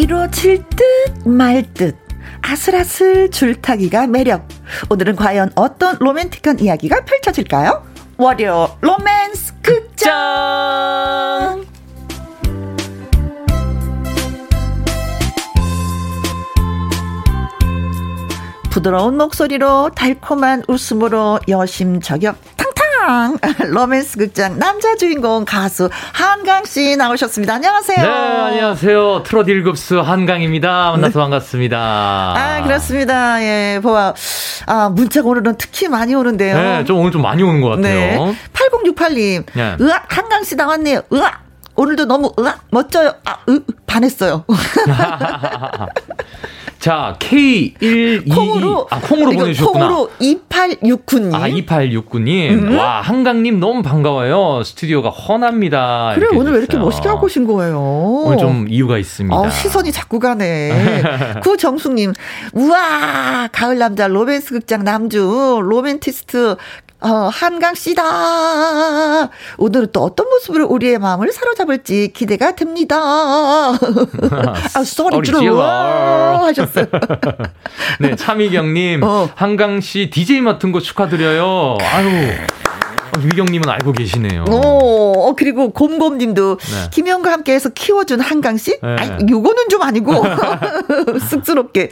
1호칠 듯말 듯 아슬아슬 줄타기가 매력. 오늘은 과연 어떤 로맨틱한 이야기가 펼쳐질까요? 월요 로맨스 극장! 부드러운 목소리로 달콤한 웃음으로 여심 저격 팡! 로맨스 극장 남자 주인공 가수 한강 씨 나오셨습니다. 안녕하세요. 네, 안녕하세요. 트롯 1급수 한강입니다. 만나서 네. 반갑습니다. 아, 그렇습니다. 예, 보아. 아, 문자가 오늘은 특히 많이 오는데요. 네, 좀 오늘 좀 많이 오는 것 같아요. 네. 8068님. 네. 으악, 한강 씨 나왔네요. 으악! 오늘도 너무 으악, 멋져요. 아, 으, 반했어요. 자, K122. 콩으로. 아, 콩으로 보내주셨구나. 콩으로 2869님. 아, 2869님. 음. 와, 한강님 너무 반가워요. 스튜디오가 헌합니다. 그래, 오늘 왜 이렇게 멋있게 하고 오신 거예요? 오늘 좀 이유가 있습니다. 어, 시선이 자꾸 가네. 구정숙님. 우와, 가을 남자 로맨스 극장 남주, 로맨티스트 어, 한강 씨다. 오늘은 또 어떤 모습으로 우리의 마음을 사로잡을지 기대가 됩니다. 아, 소리 질러 하셨어요. 네, 차미경님, 어. 한강 씨 DJ 맡은 거 축하드려요. 아유. 위경님은 알고 계시네요. 오, 어, 그리고 곰곰님도 네. 김영과 함께해서 키워준 한강씨? 네. 아, 요거는 좀 아니고 쑥스럽게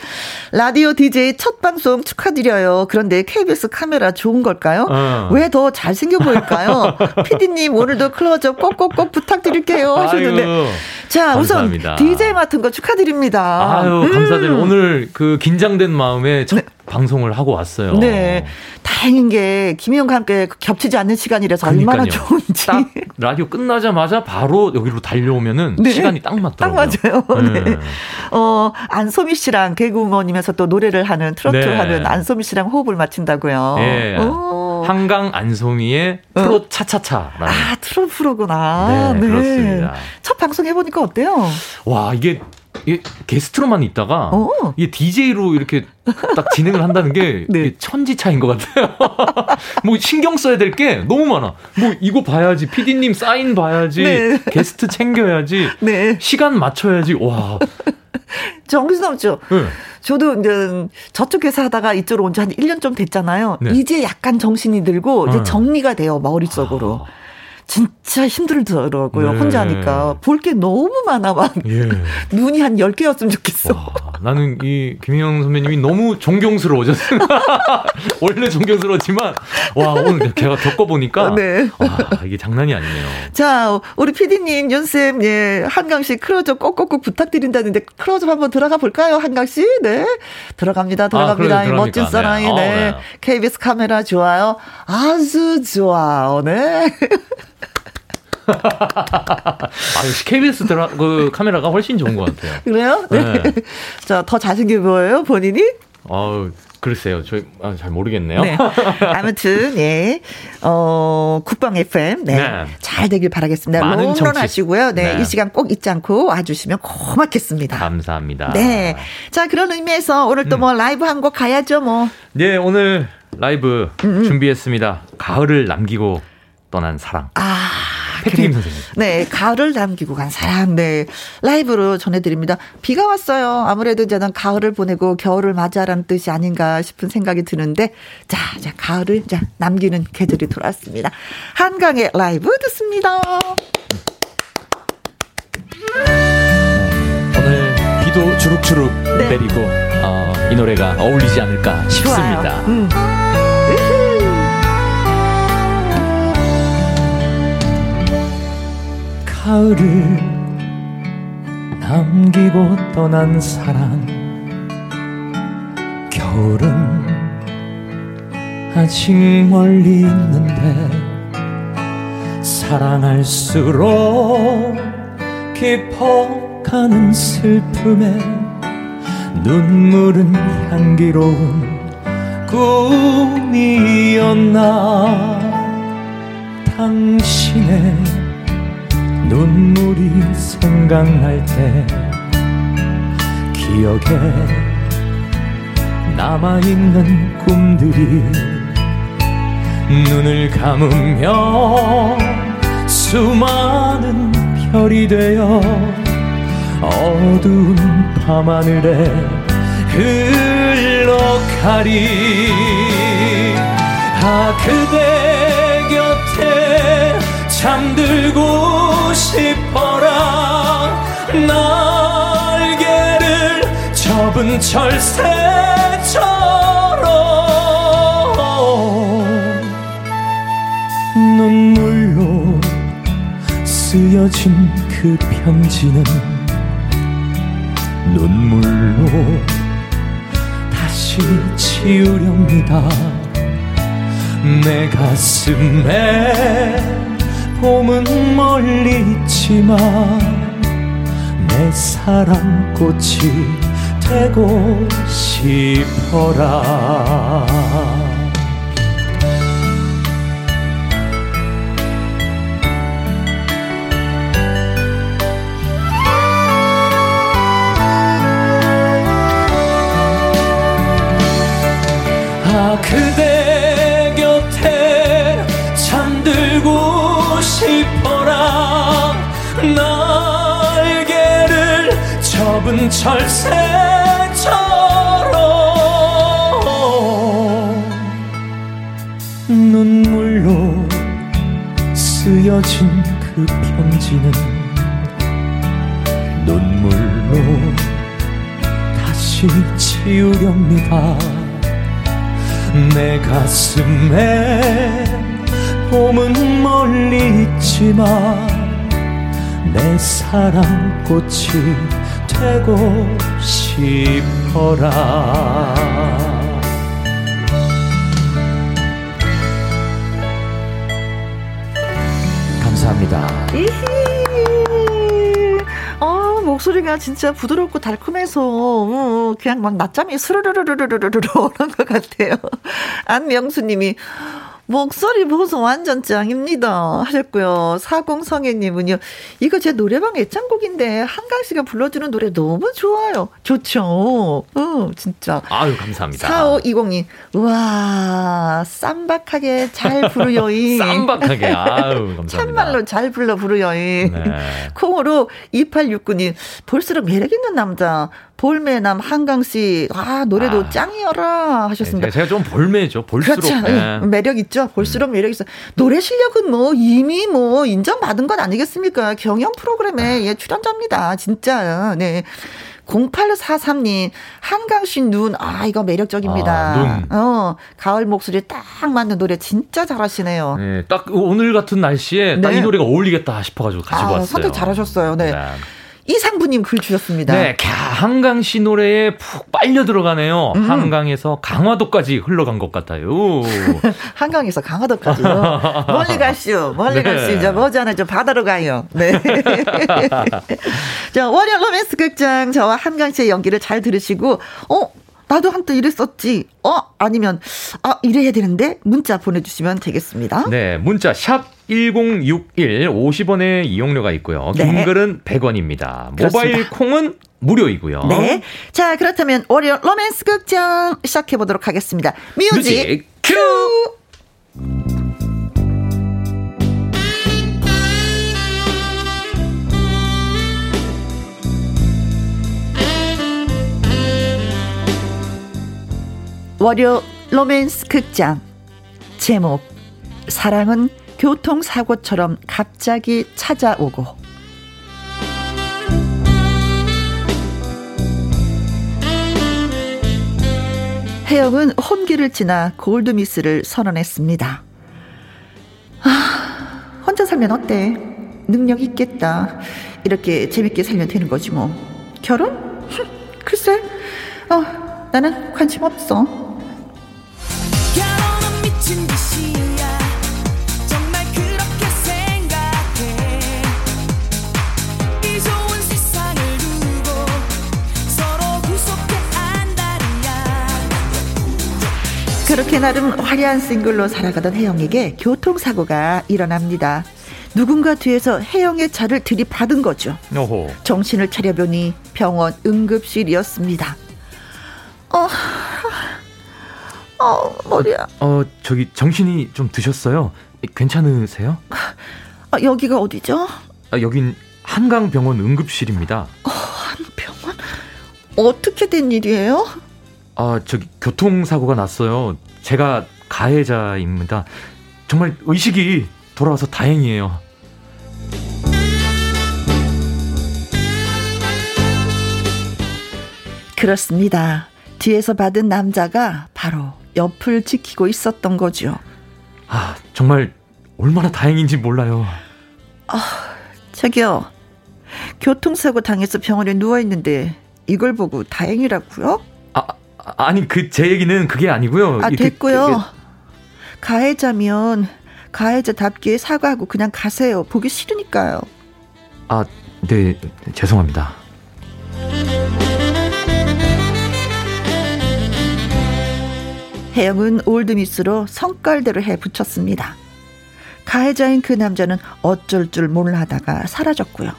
라디오 DJ 첫 방송 축하드려요. 그런데 KBS 카메라 좋은 걸까요? 어. 왜더 잘생겨 보일까요? 피디님 오늘도 클로즈업 꼭꼭꼭 부탁드릴게요 하셨는데 아유, 자 감사합니다. 우선 DJ 맡은 거 축하드립니다. 아유. 음. 오늘 그 긴장된 마음에 첫 네. 방송을 하고 왔어요. 네. 다행인 게 김희영과 함께 겹치지 않는 시간이라서 그러니까요. 얼마나 좋은지. 딱 라디오 끝나자마자 바로 여기로 달려오면은 네. 시간이 딱 맞더라고요. 딱 맞아요. 네. 네. 어, 안소미 씨랑 개그우먼이면서 또 노래를 하는 트로트 네. 하는 안소미 씨랑 호흡을 맞춘다고요. 네. 한강 안소미의 어. 트롯 차차차라는. 아, 트롯 프로구나. 네, 네. 그렇습니다. 첫 방송 해보니까 어때요? 와, 이게 이게 게스트로만 있다가 오. 어. 이게 DJ로 이렇게 딱 진행을 한다는 게 네. 천지 차인 것 같아요. 뭐 신경 써야 될 게 너무 많아. 뭐 이거 봐야지, PD님 사인 봐야지, 네. 게스트 챙겨야지, 네. 시간 맞춰야지. 와. 정신없죠. 네. 저도 이제 저쪽 회사 하다가 이쪽으로 온 지 한 1년 좀 됐잖아요. 네. 이제 약간 정신이 들고 이제 어. 정리가 돼요, 머릿속으로. 아. 진짜 힘들더라고요. 네. 혼자 하니까. 볼 게 너무 많아, 막. 예. 눈이 한 10개였으면 좋겠어. 와, 나는 이 김희영 선배님이 너무 존경스러워졌어요. 원래 존경스러웠지만, 와, 오늘 제가 겪어보니까. 네. 와, 이게 장난이 아니네요. 자, 우리 피디님, 윤쌤, 예, 한강씨 크로즈업 꼭꼭꼭 부탁드린다는데, 크로즈업 한번 들어가 볼까요, 한강씨? 네. 들어갑니다, 들어갑니다. 아, 그래, 멋진 사랑이, 네. 네. 어, 네. KBS 카메라 좋아요. 아주 좋아요, 네. 아, KBS 드라, 그 카메라가 훨씬 좋은 것 같아요. 그래요? 네. 네. 자, 더 잘생겨 보여요, 본인이? 어 글쎄요, 저희 아, 잘 모르겠네요. 네. 아무튼 예, 어 국방 FM 네, 네. 잘 되길 바라겠습니다. 롱런 하시고요. 네, 네, 이 시간 꼭 잊지 않고 와 주시면 고맙겠습니다. 감사합니다. 네, 자 그런 의미에서 오늘 또뭐 음. 라이브 한 곡 가야죠, 뭐. 네, 오늘 라이브 음음. 준비했습니다. 가을을 남기고 떠난 사랑. 아. 패트림 선생님. 네, 가을을 남기고 간 사랑. 네, 라이브로 전해드립니다. 비가 왔어요. 아무래도 저는 가을을 보내고 겨울을 맞이하라는 뜻이 아닌가 싶은 생각이 드는데, 자, 자 가을을 자 남기는 계절이 돌아왔습니다. 한강의 라이브 듣습니다. 오늘 비도 주룩주룩 네. 내리고 어, 이 노래가 어울리지 않을까 싶습니다. 음. 가을을 남기고 떠난 사랑. 겨울은 아직 멀리 있는데 사랑할수록 깊어가는 슬픔에 눈물은 향기로운 꿈이었나. 당신의 눈물이 생각날 때 기억에 남아있는 꿈들이 눈을 감으며 수많은 별이 되어 어두운 밤하늘에 흘러가리. 아 그대 곁에 잠들고 싶어라. 날개를 접은 철새처럼 눈물로 쓰여진 그 편지는 눈물로 다시 지우렵니다. 내 가슴에 봄은 멀리 있지만 내 사랑꽃이 되고 싶어라. 아 그대 철새처럼 눈물로 쓰여진 그 편지는 눈물로 다시 지우렵니다. 내 가슴에 봄은 멀리 있지만 내 사랑 꽃이 되고 싶어라 감사합니다. 아, 목소리가 진짜 부드럽고 달콤해서, 어, 그냥 막 낮잠이 스르르르르르르르 오는 것 같아요. 안명수님이, 목소리 보소 완전 짱입니다. 하셨고요. 사공성애님은요. 이거 제 노래방 애창곡인데 한강 씨가 불러주는 노래 너무 좋아요. 좋죠. 어, 진짜. 아유, 감사합니다. 4520님. 우와, 쌈박하게 잘 부르요이. 쌈박하게. 아유, 감사합니다. 참말로 잘 불러 부르요이. 네. 콩으로 2869님. 볼수록 매력 있는 남자. 볼매남 한강 씨 아 노래도 아, 짱이어라 하셨습니다. 네, 제가 좀 볼매죠. 볼수록 그렇죠. 네. 매력 있죠. 볼수록 음. 매력 있어. 노래 실력은 뭐 이미 뭐 인정받은 것 아니겠습니까? 경영 프로그램에 아. 예, 출연자입니다. 진짜 네. 0843님, 한강씨 눈, 아, 이거 매력적입니다. 아, 눈. 어, 가을 목소리 딱 맞는 노래 진짜 잘하시네요. 네, 딱 오늘 같은 날씨에 딱이 네. 노래가 어울리겠다 싶어가지고 가지고 아, 왔어요. 선택 잘하셨어요. 네. 네. 이상부님 글 주셨습니다. 네, 한강 씨 노래에 푹 빨려 들어가네요. 음. 한강에서 강화도까지 흘러간 것 같아요. 한강에서 강화도까지요. 멀리 가시오. 멀리 네. 가시죠. 머지않아 저 바다로 가요. 네. 자, 월요 로맨스 극장 저와 한강 씨의 연기를 잘 들으시고, 어, 나도 한때 이랬었지. 어? 아니면, 아, 이래야 되는데? 문자 보내 주시면 되겠습니다. 네, 문자, 샵 1061, 50원의 이용료가 있고요. 긴 네. 글은 100원입니다. 모바일 콩은 무료이고요. 네. 자, 그렇다면 월요 로맨스 극장 시작해 보도록 하겠습니다. music, music cue! 월요 로맨스 극장 제목 사랑은 교통사고처럼 갑자기 찾아오고 혜영은 혼기를 지나 골드미스를 선언했습니다. 아, 혼자 살면 어때? 능력 있겠다. 이렇게 재밌게 살면 되는 거지 뭐. 결혼? 글쎄, 어, 나는 관심 없어. 그렇게 나름 화려한 싱글로 살아가던 혜영에게 교통사고가 일어납니다. 누군가 뒤에서 혜영의 차를 들이받은 거죠. 어호. 정신을 차려보니 병원 응급실이었습니다. 어, 어, 머리야. 어, 저기 정신이 좀 드셨어요? 괜찮으세요? 아, 여기가 어디죠? 아, 여긴 한강병원 응급실입니다. 어, 한병원? 어떻게 된 일이에요? 아, 저기 교통사고가 났어요. 제가 가해자입니다. 정말 의식이 돌아와서 다행이에요. 그렇습니다. 뒤에서 받은 남자가 바로 옆을 지키고 있었던 거죠. 아, 정말 얼마나 다행인지 몰라요. 아, 저기요. 교통사고 당해서 병원에 누워 있는데 이걸 보고 다행이라고요? 아, 아니 그 제 얘기는 그게 아니고요. 아 됐고요. 그, 그, 가해자면 가해자답게 사과하고 그냥 가세요. 보기 싫으니까요. 아, 네 죄송합니다. 혜영은 올드미스로 성깔대로 해 붙였습니다. 가해자인 그 남자는 어쩔 줄 몰라 하다가 사라졌고요.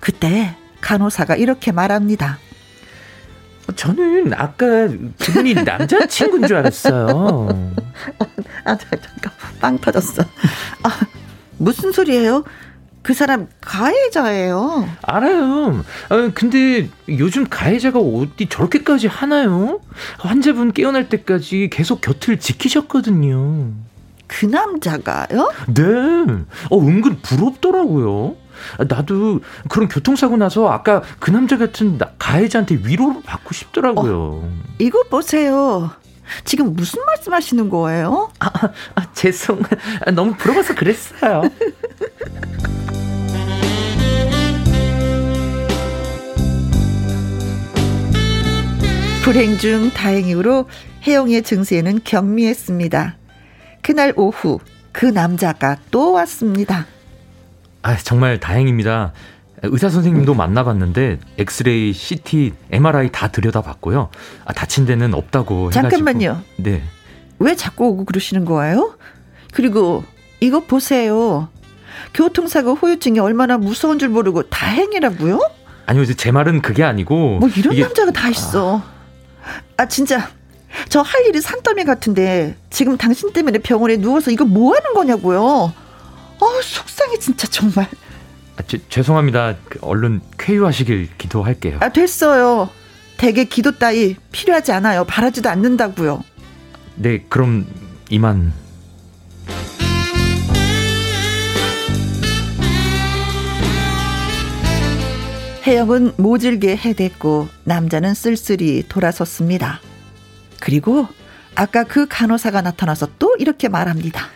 그때 간호사가 이렇게 말합니다. 저는 아까 그분이 남자친구인 줄 알았어요. 아, 잠깐, 빵 터졌어. 아, 무슨 소리예요? 그 사람 가해자예요. 알아요. 아, 근데 요즘 가해자가 어디 저렇게까지 하나요? 환자분 깨어날 때까지 계속 곁을 지키셨거든요. 그 남자가요? 네. 어, 은근 부럽더라고요. 나도 그런 교통사고 나서 아까 그 남자 같은 가해자한테 위로를 받고 싶더라고요. 어, 이거 보세요. 지금 무슨 말씀 하시는 거예요? 아, 아, 죄송. 너무 부러워서 그랬어요. 불행 중 다행으로 혜영의 증세는 경미했습니다. 그날 오후 그 남자가 또 왔습니다. 아, 정말 다행입니다. 의사 선생님도 만나봤는데 엑스레이, CT, MRI 다 들여다봤고요. 아, 다친 데는 없다고 잠깐만요. 해가지고. 네. 왜 자꾸 오고 그러시는 거예요? 그리고 이거 보세요. 교통사고 후유증이 얼마나 무서운 줄 모르고 다행이라고요? 아니요, 제 말은 그게 아니고 뭐 이런 이게... 남자가 다 있어. 아, 아 진짜 저 할 일이 산더미 같은데 지금 당신 때문에 병원에 누워서 이거 뭐 하는 거냐고요? 어, 속상해 진짜 정말. 아, 제, 죄송합니다. 그, 얼른 쾌유하시길 기도할게요. 아, 됐어요. 대개 기도 따위 필요하지 않아요. 바라지도 않는다고요. 네, 그럼 이만. 혜영은 모질게 해댔고 남자는 쓸쓸히 돌아섰습니다. 그리고 아까 그 간호사가 나타나서 또 이렇게 말합니다.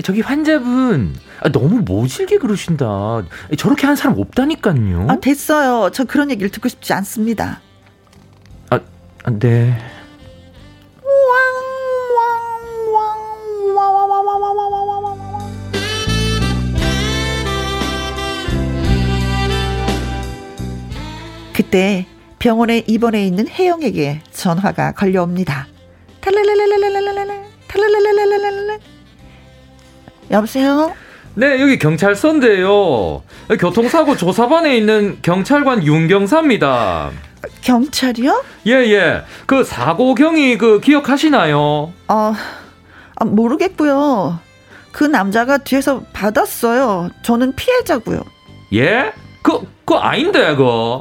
저기 환자분 아, 너무 모질게 그러신다. 저렇게 한 사람 없다니까요. 아 됐어요. 저 그런 얘기를 듣고 싶지 않습니다. 아, 네. 그때 병원에 입원해 있는 혜영에게 전화가 걸려옵니다. 탈랄랄랄랄랄랄랄 탈랄랄랄랄랄랄 여보세요? 네, 여기 경찰서인데요. 교통사고 조사반에 있는 경찰관 윤경사입니다. 경찰이요? 예, 예. 그 사고경이 그 기억하시나요? 어, 아, 모르겠고요. 그 남자가 뒤에서 받았어요. 저는 피해자고요. 예? 그, 그 아닌데, 그.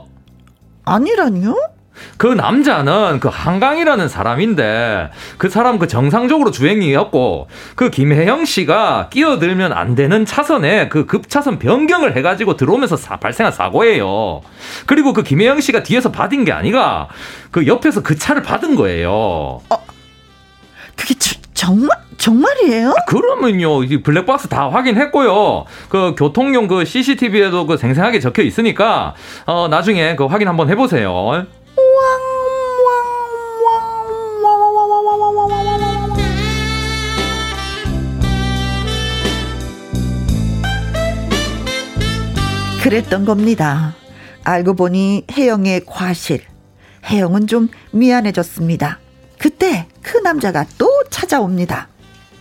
아니라니요? 그 남자는 그 한강이라는 사람인데 그 사람 그 정상적으로 주행이었고 그 김혜영 씨가 끼어들면 안 되는 차선에 그 급차선 변경을 해가지고 들어오면서 사, 발생한 사고예요. 그리고 그 김혜영 씨가 뒤에서 받은 게 아니라 그 옆에서 그 차를 받은 거예요. 어, 그게 저, 정말 정말이에요? 그러면요, 블랙박스 다 확인했고요. 그 교통용 그 CCTV에도 그 생생하게 적혀 있으니까 어 나중에 그 확인 한번 해보세요. 그랬던 겁니다. 알고 보니 혜영의 과실. 혜영은 좀 미안해졌습니다. 그때 그 남자가 또 찾아옵니다.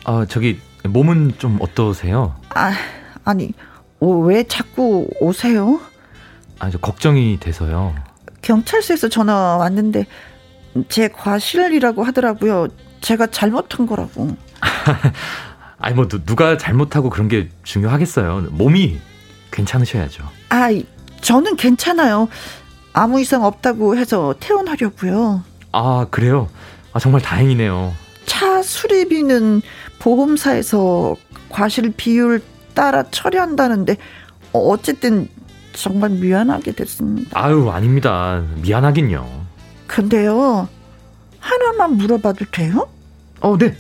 아, 저기 몸은 좀 어떠세요? 아, 아니 어, 왜 자꾸 오세요? 아, 저 걱정이 돼서요. 경찰서에서 전화 왔는데 제 과실이라고 하더라고요. 제가 잘못한 거라고. 아니 뭐 누가 잘못하고 그런 게 중요하겠어요. 몸이 괜찮으셔야죠. 아, 저는 괜찮아요. 아무 이상 없다고 해서 퇴원하려고요. 아, 그래요? 아, 정말 다행이네요. 차 수리비는 보험사에서 과실 비율 따라 처리한다는데 어쨌든 정말 미안하게 됐습니다. 아유, 아닙니다. 미안하긴요. 근데요. 하나만 물어봐도 돼요? 어, 네.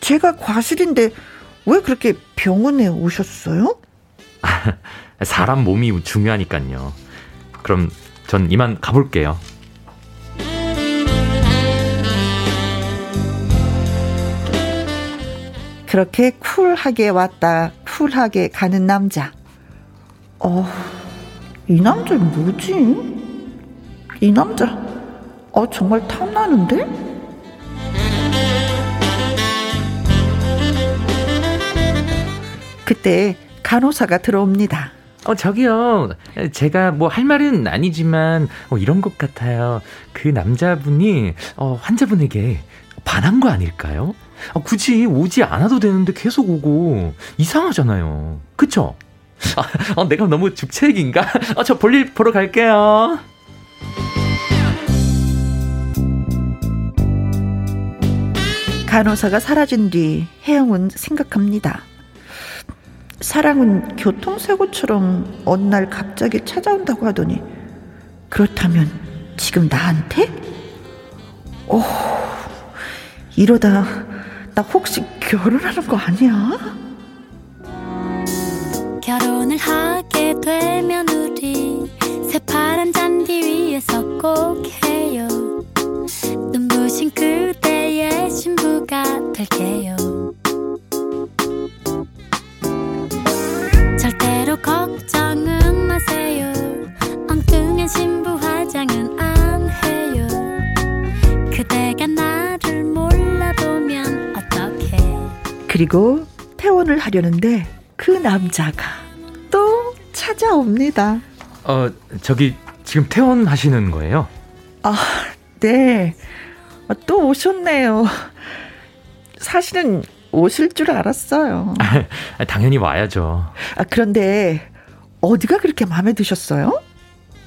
제가 과실인데 왜 그렇게 병원에 오셨어요? 사람 몸이 중요하니까요. 그럼 전 이만 가볼게요. 그렇게 쿨하게 왔다 쿨하게 가는 남자. 어, 이 남자 뭐지? 이 남자, 어, 정말 탐나는데? 그때 간호사가 들어옵니다. 어, 저기요. 제가 뭐 할 말은 아니지만, 어, 이런 것 같아요. 그 남자분이, 어, 환자분에게 반한 거 아닐까요? 어, 굳이 오지 않아도 되는데 계속 오고, 이상하잖아요. 그쵸? 아, 어, 내가 너무 죽책인가? 어, 저 볼일 보러 갈게요. 간호사가 사라진 뒤 혜영은 생각합니다. 사랑은 교통사고처럼 어느 날 갑자기 찾아온다고 하더니 그렇다면 지금 나한테? 오, 이러다 나 혹시 결혼하는 거 아니야? 결혼을 하게 되면 우리 새파란 잔디 위에서 꼭 해요 눈부신 그대의 신부가 될게요 절대로 걱정은 마세요 엉뚱한 신부 화장은 안 해요 그대가 나를 몰라보면 어떡해 그리고 퇴원을 하려는데 그 남자가 또 찾아옵니다. 어, 저기 지금 퇴원하시는 거예요? 아, 네. 아, 또 오셨네요. 사실은 오실 줄 알았어요. 아, 당연히 와야죠. 아, 그런데 어디가 그렇게 마음에 드셨어요?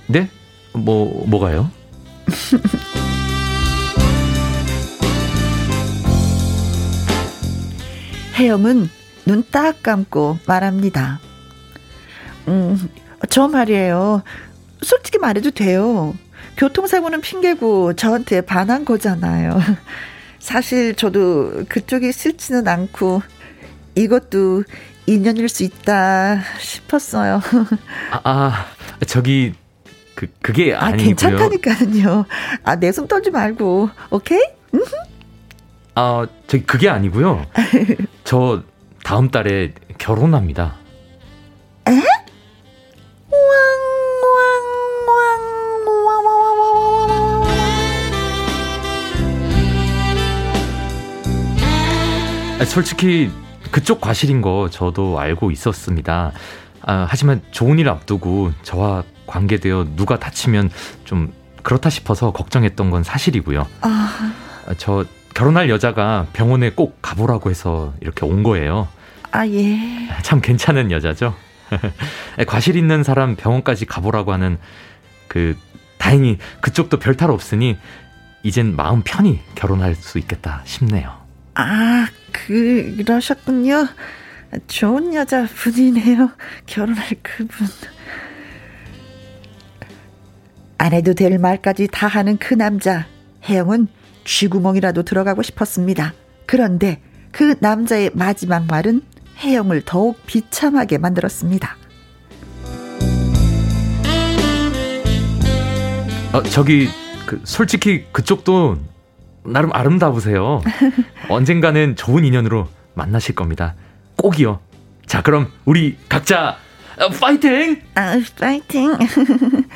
네? 뭐 뭐가요? 혜영은 눈 딱 감고 말합니다. 음, 저 말이에요. 솔직히 말해도 돼요. 교통사고는 핑계고 저한테 반한 거잖아요. 사실 저도 그쪽이 싫지는 않고 이것도 인연일 수 있다 싶었어요. 아, 아 저기 그 그게 아, 아니고요. 괜찮다니까요. 아, 내 손 떨지 말고. 오케이? 아, 저기 그게 아니고요. 저 다음 달에 결혼합니다. 솔직히 그쪽 과실인 거 저도 알고 있었습니다. 아, 하지만 좋은 일 앞두고 저와 관계되어 누가 다치면 좀 그렇다 싶어서 걱정했던 건 사실이고요. 아... 아 저 결혼할 여자가 병원에 꼭 가보라고 해서 이렇게 온 거예요. 아, 예. 참 괜찮은 여자죠. 과실 있는 사람 병원까지 가보라고 하는 그 다행히 그쪽도 별탈 없으니 이젠 마음 편히 결혼할 수 있겠다 싶네요. 아, 그러셨군요. 좋은 여자분이네요. 결혼할 그분. 안 해도 될 말까지 다 하는 그 남자. 혜영은 쥐구멍이라도 들어가고 싶었습니다. 그런데 그 남자의 마지막 말은 혜영을 더욱 비참하게 만들었습니다. 어, 저기 그 솔직히 그쪽도 나름 아름다우세요. 언젠가는 좋은 인연으로 만나실 겁니다. 꼭이요. 자, 그럼 우리 각자 어, 파이팅! 아, 파이팅.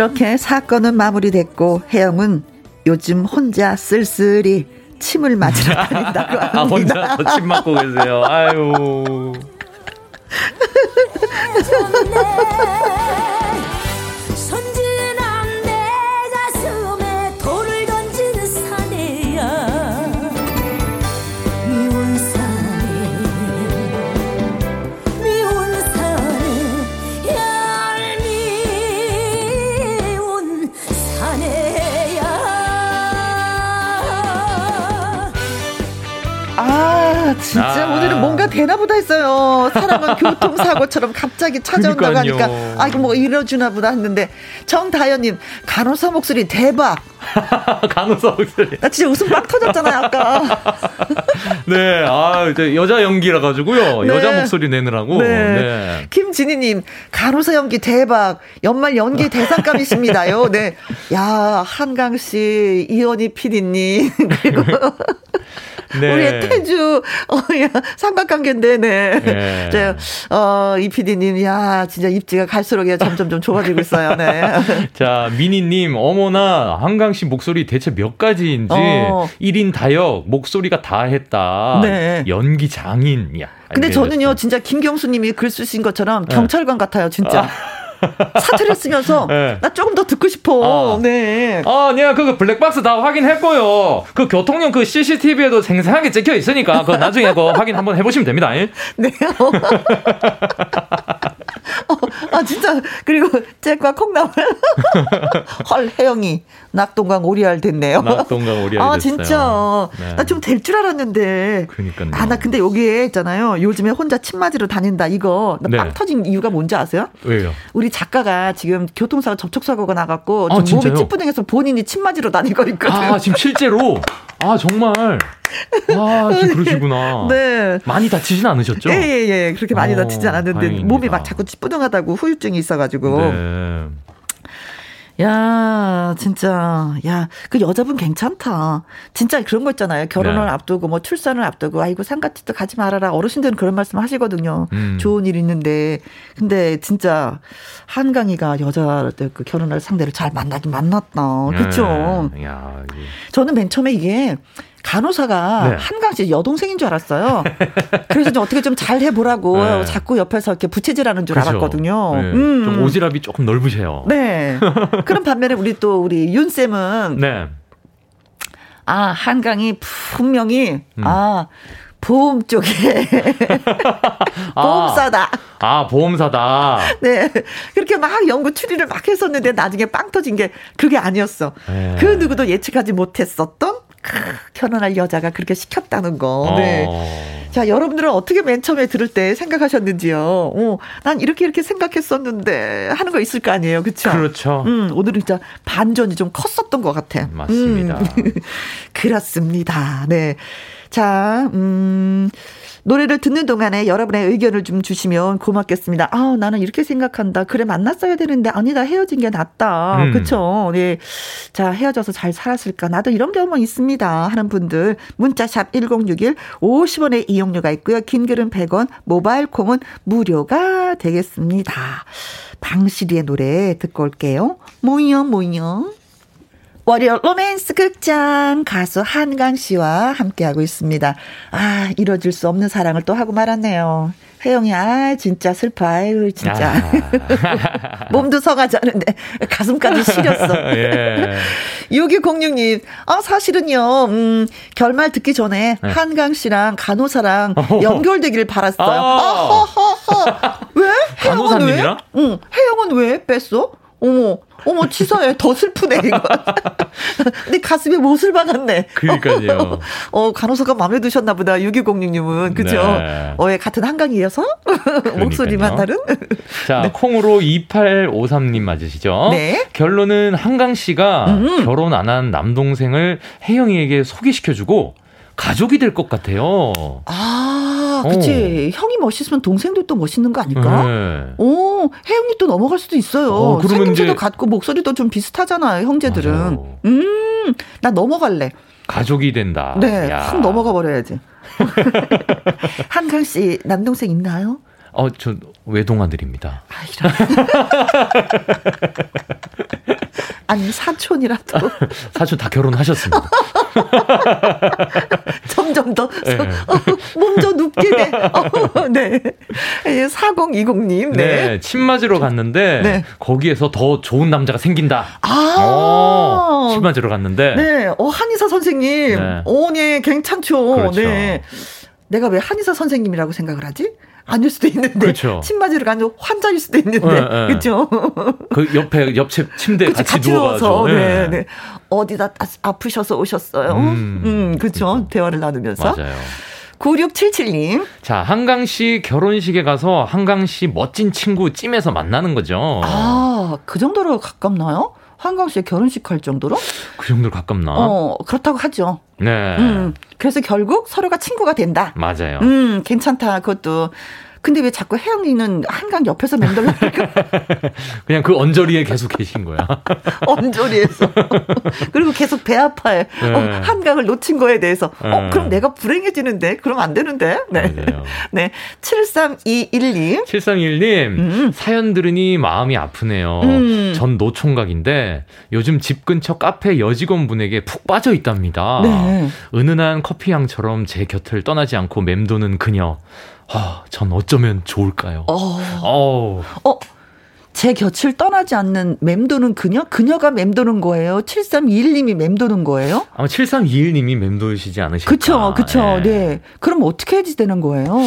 그렇게 사건은 마무리됐고 혜영은 요즘 혼자 쓸쓸히 침을 맞으러 다닌다고 합니다. 아, 혼자 침 맞고 계세요. 아유. 진짜 아. 오늘은 뭔가 되나 보다 했어요. 사람은 교통사고처럼 갑자기 찾아온다고 하니까 아 이거 뭐 이러주나 보다 했는데 정다현님 간호사 목소리 대박. 간호사 목소리. 나 진짜 웃음 빡 터졌잖아요 아까. 네, 아 이제 여자 연기라 가지고요. 네. 여자 목소리 내느라고. 네. 네. 김진희님 간호사 연기 대박. 연말 연기 대상감이십니다요. 네. 야 한강 씨, 이원희 PD님 그리고. 네. 우리 태주, 어, 야, 삼각관계인데, 네. 네. 저, 어, 이 PD님, 야, 진짜 입지가 갈수록 점점 좀 좋아지고 있어요, 네. 자, 미니님, 어머나, 한강 씨 목소리 대체 몇 가지인지, 어. 1인 다역, 목소리가 다 했다. 네. 연기 장인, 야. 근데 저는요, 진짜 김경수 님이 글 쓰신 것처럼 네. 경찰관 네. 같아요, 진짜. 아. 사투리 쓰면서 네. 나 조금 더 듣고 싶어. 아. 네. 아, 내가 그 블랙박스 다 확인했고요. 그 교통용 그 CCTV에도 생생하게 찍혀 있으니까 그 나중에 그 확인 한번 해보시면 됩니다. 네. 어, 아 진짜 그리고 잭과 콩나물 헐 혜영이 낙동강 오리알 됐네요. 낙동강 오리알 아 됐어요. 진짜 네. 나좀 될 줄 알았는데. 그러니까요. 아 나 근데 여기에 있잖아요. 요즘에 혼자 침 맞으러 다닌다 이거 나빵 네. 터진 이유가 뭔지 아세요? 왜요? 우리 작가가 지금 교통사고 접촉사고가 나갔고 아, 몸이 찌뿌둥해서 본인이 침 맞으러 거 있거든요. 아 지금 실제로 아 정말 아, 그러시구나. 네. 많이 다치진 않으셨죠? 예, 예, 예. 그렇게 많이 오, 어, 다치지 않았는데 다행입니다. 몸이 막 자꾸 찌뿌둥하다고 후유 증이 있어가지고. 네. 야, 진짜, 야, 그 여자분 괜찮다. 진짜 그런 거 있잖아요. 결혼을 네. 앞두고, 뭐 출산을 앞두고, 아이고, 상가집도 가지 말아라. 어르신들은 그런 말씀 하시거든요. 음. 좋은 일 있는데. 근데 진짜, 한강이가 여자들 그 결혼할 상대를 잘 만나긴 만났다. 그쵸? 네. 야, 저는 맨 처음에 이게, 간호사가 네. 한강 씨 여동생인 줄 알았어요. 그래서 좀 어떻게 좀 잘 해보라고 네. 자꾸 옆에서 이렇게 부채질하는 줄 그렇죠. 알았거든요. 네. 음. 좀 오지랖이 조금 넓으세요. 네. 그런 반면에 우리 또 우리 윤 쌤은 네. 아 한강이 분명히 음. 아 보험 쪽에 아. 보험사다. 아, 아, 보험사다. 네. 그렇게 막 연구 추리를 막 했었는데 나중에 빵 터진 게 그게 아니었어. 네. 그 누구도 예측하지 못했었던 크, 결혼할 여자가 그렇게 시켰다는 거. 네. 어. 자, 여러분들은 어떻게 맨 처음에 들을 때 생각하셨는지요? 어, 난 이렇게 이렇게 생각했었는데 하는 거 있을 거 아니에요. 그렇죠? 그렇죠. 음, 오늘은 진짜 반전이 좀 컸었던 것 같아. 맞습니다. 음. 그렇습니다. 네. 자, 음, 노래를 듣는 동안에 여러분의 의견을 좀 주시면 고맙겠습니다. 아, 나는 이렇게 생각한다. 그래 만났어야 되는데 아니다 헤어진 게 낫다. 음. 그렇죠. 네. 자, 헤어져서 잘 살았을까? 나도 이런 경험 있습니다. 하는 분들 문자샵 1061 50원의 이용료가 있고요. 긴 글은 100원, 모바일 콩은 무료가 되겠습니다. 방실이의 노래 듣고 올게요. 모여 모여. 월요 로맨스 극장 가수 한강 씨와 함께하고 있습니다. 아, 이뤄질 수 없는 사랑을 또 하고 말았네요. 혜영이, 아, 진짜 슬퍼. 아유, 진짜. 아. 몸도 서가지 않은데 가슴까지 시렸어. 예. 6206님, 아, 사실은요, 음, 결말 듣기 전에 네. 한강 씨랑 간호사랑 연결되기를 바랐어요. 아, 아 왜? 간호사님이랑? 응, 혜영은 왜 뺐어? 어머, 어머, 치사해. 더 슬프네, 이거. 근데 가슴에 못을 박았네. 그러니까요. 어, 간호사가 마음에 드셨나 보다, 6206님은. 그죠? 네. 어, 예, 같은 한강이어서? 목소리만 다른? 자, 네. 콩으로 2853님 맞으시죠? 네. 결론은 한강 씨가 음. 결혼 안 한 남동생을 혜영이에게 소개시켜주고, 가족이 될 것 같아요. 아, 그치. 어. 형이 멋있으면 동생도 또 멋있는 거 아닐까? 네. 오, 혜영이 또 넘어갈 수도 있어요. 어, 생김새도 같고 목소리도 좀 비슷하잖아요, 형제들은. 맞아요. 음, 나 넘어갈래. 가족이 된다. 네, 야. 확 넘어가 버려야지. 한강 씨 남동생 있나요? 어, 저 외동아들입니다. 아, 이런. 아니 사촌이라도. 사촌 다 결혼하셨습니다. 점점 더 네. 몸좀 눕게 돼. 어, 네. 4020님. 네. 네. 침 맞으러 갔는데 네. 거기에서 더 좋은 남자가 생긴다. 아. 어, 침 맞으러 갔는데. 네. 어 한의사 선생님. 네. 오, 네. 괜찮죠. 그렇죠. 네. 내가 왜 한의사 선생님이라고 생각을 하지? 아닐 수도 있는데 그렇죠. 침 맞으러 가는 환자일 수도 있는데 네, 네. 그렇죠. 그 옆에 옆에 침대 그치, 같이, 같이 누워서 네. 네. 어디다 아프셔서 오셨어요. 음, 음 그렇죠. 그렇죠. 대화를 나누면서. 맞아요. 9677님. 자, 한강 씨 결혼식에 가서 한강 씨 멋진 친구 찜에서 만나는 거죠. 아, 그 정도로 가깝나요? 한강 씨의 결혼식 할 정도로? 그 정도로 가깝나? 어, 그렇다고 하죠. 네. 음, 그래서 결국 서로가 친구가 된다. 맞아요. 음, 괜찮다. 그것도. 근데 왜 자꾸 혜영이는 한강 옆에서 맴돌라니까? 그냥 그 언저리에 계속 계신 거야. 언저리에서. 그리고 계속 배 아파해. 네. 어, 한강을 놓친 거에 대해서. 어, 네. 어, 그럼 내가 불행해지는데? 그럼 안 되는데? 네. 맞아요. 네. 7321님. 7321님. 음. 사연 들으니 마음이 아프네요. 음. 전 노총각인데 요즘 집 근처 카페 여직원분에게 푹 빠져 있답니다. 네. 은은한 커피향처럼 제 곁을 떠나지 않고 맴도는 그녀. 아, 전 어쩌면 좋을까요? 어. 어. 어. 제 곁을 떠나지 않는 맴도는 그녀? 그녀가 맴도는 거예요? 7321님이 맴도는 거예요? 아마 7321님이 맴도시지 않으실까? 그쵸, 그쵸. 네. 네. 그럼 어떻게 해야 되는 거예요?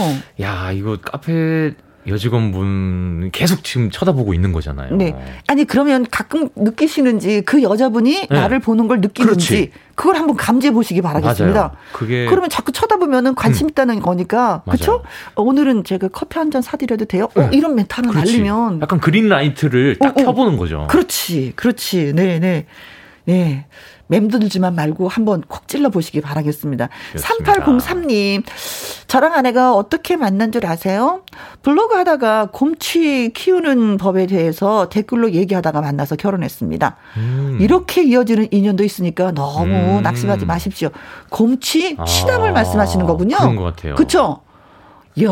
야, 이거 카페 여직원분 계속 지금 쳐다보고 있는 거잖아요. 네. 아니 그러면 가끔 느끼시는지 그 여자분이 네. 나를 보는 걸 느끼는지 그렇지. 그걸 한번 감지해 보시기 바라겠습니다. 맞아요. 그게 그러면 자꾸 쳐다보면은 관심 음. 있다는 거니까 그렇죠? 오늘은 제가 커피 한 잔 사드려도 돼요? 어, 네. 이런 멘트 하나 날리면 약간 그린 라이트를 딱 어, 어. 켜보는 거죠. 그렇지, 그렇지, 네, 네. 네. 맴돌지만 말고 한번 콕 찔러 보시기 바라겠습니다. 그렇습니다. 3803님, 저랑 아내가 어떻게 만난 줄 아세요? 블로그 하다가 곰치 키우는 법에 대해서 댓글로 얘기하다가 만나서 결혼했습니다. 음. 이렇게 이어지는 인연도 있으니까 너무 음. 낙심하지 마십시오. 곰치 치담을 아. 말씀하시는 거군요. 그런 것 같아요. 그쵸? 야,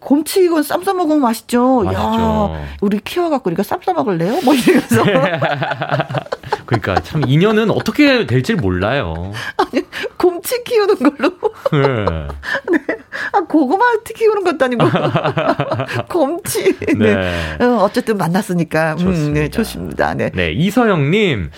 곰치 이건 쌈 싸 먹으면 맛있죠. 맛있죠. 야, 우리 키워갖고 우리가 쌈싸 먹을래요? 뭐 이러면서. 그러니까 참 인연은 어떻게 될지 몰라요. 아니, 곰치 키우는 걸로. 네. 네. 아, 고구마 키우는 것도 아니고. 곰치. 네. 네. 어, 어쨌든 만났으니까. 좋습니다. 음, 네, 좋습니다. 네. 네, 이서영님.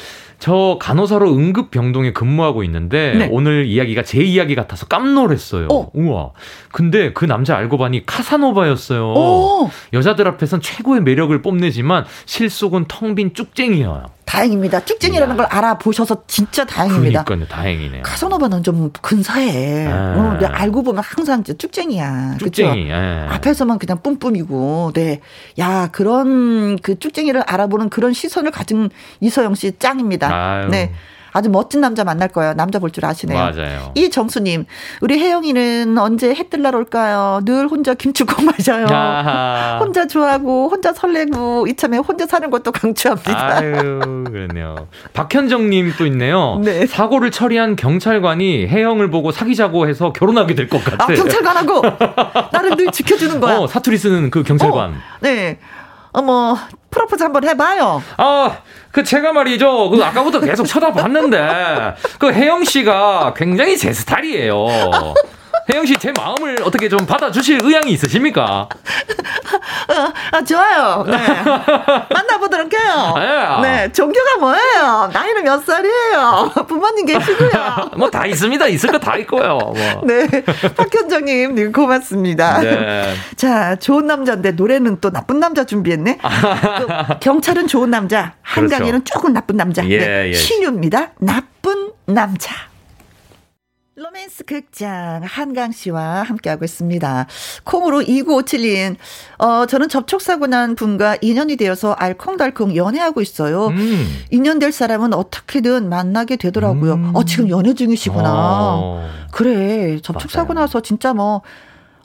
저 간호사로 응급 병동에 근무하고 있는데 네. 오늘 이야기가 제 이야기 같아서 깜놀했어요. 어. 우와. 근데 그 남자 알고 보니 카사노바였어요. 오. 여자들 앞에선 최고의 매력을 뽐내지만 실속은 텅 빈 쭉쟁이야. 다행입니다. 쭉쟁이라는 걸 알아보셔서 진짜 다행입니다. 그러니까요, 다행이네요. 카사노바는 좀 근사해. 아. 어, 알고 보면 항상 쭉쟁이야. 쭉쟁이. 예. 앞에서만 그냥 뿜뿜이고, 네. 야, 그런 그 쭉쟁이를 알아보는 그런 시선을 가진 이서영 씨 짱입니다. 아유. 네. 아주 멋진 남자 만날 거예요. 남자 볼 줄 아시네요. 맞아요. 이 정수님, 우리 혜영이는 언제 해 뜰날 올까요? 늘 혼자 김치국 마셔요. 아하. 혼자 좋아하고, 혼자 설레고, 이참에 혼자 사는 것도 강추합니다. 아유, 그렇네요. 박현정님 또 있네요. 네. 사고를 처리한 경찰관이 혜영을 보고 사귀자고 해서 결혼하게 될 것 같아. 아, 경찰관하고 나를 늘 지켜주는 거야. 어, 사투리 쓰는 그 경찰관. 어, 네. 어머, 프로포즈 한번 해봐요. 아, 그 제가 말이죠. 그 아까부터 계속 쳐다봤는데 그 혜영 씨가 굉장히 제 스타일이에요. 혜영 씨, 제 마음을 어떻게 좀 받아주실 의향이 있으십니까? 아, 좋아요. 네. 만나보도록 해요. 네. 네. 종교가 뭐예요? 나이는 몇 살이에요? 부모님 계시고요. 뭐 다 있습니다. 있을 거 다 있고요. 뭐. 네. 박현정님, 네, 고맙습니다. 네. 자, 좋은 남자인데 노래는 또 나쁜 남자 준비했네. 경찰은 좋은 남자, 한강에는 그렇죠. 조금 나쁜 남자. 예, 네. 예. 신유입니다. 나쁜 남자. 로맨스 극장 한강 씨와 함께하고 있습니다. 콩으로 2957님, 어, 저는 접촉사고 난 분과 인연이 되어서 알콩달콩 연애하고 있어요. 음. 인연 될 사람은 어떻게든 만나게 되더라고요. 음. 어, 지금 연애 중이시구나. 어. 그래. 접촉사고 나서 진짜 뭐,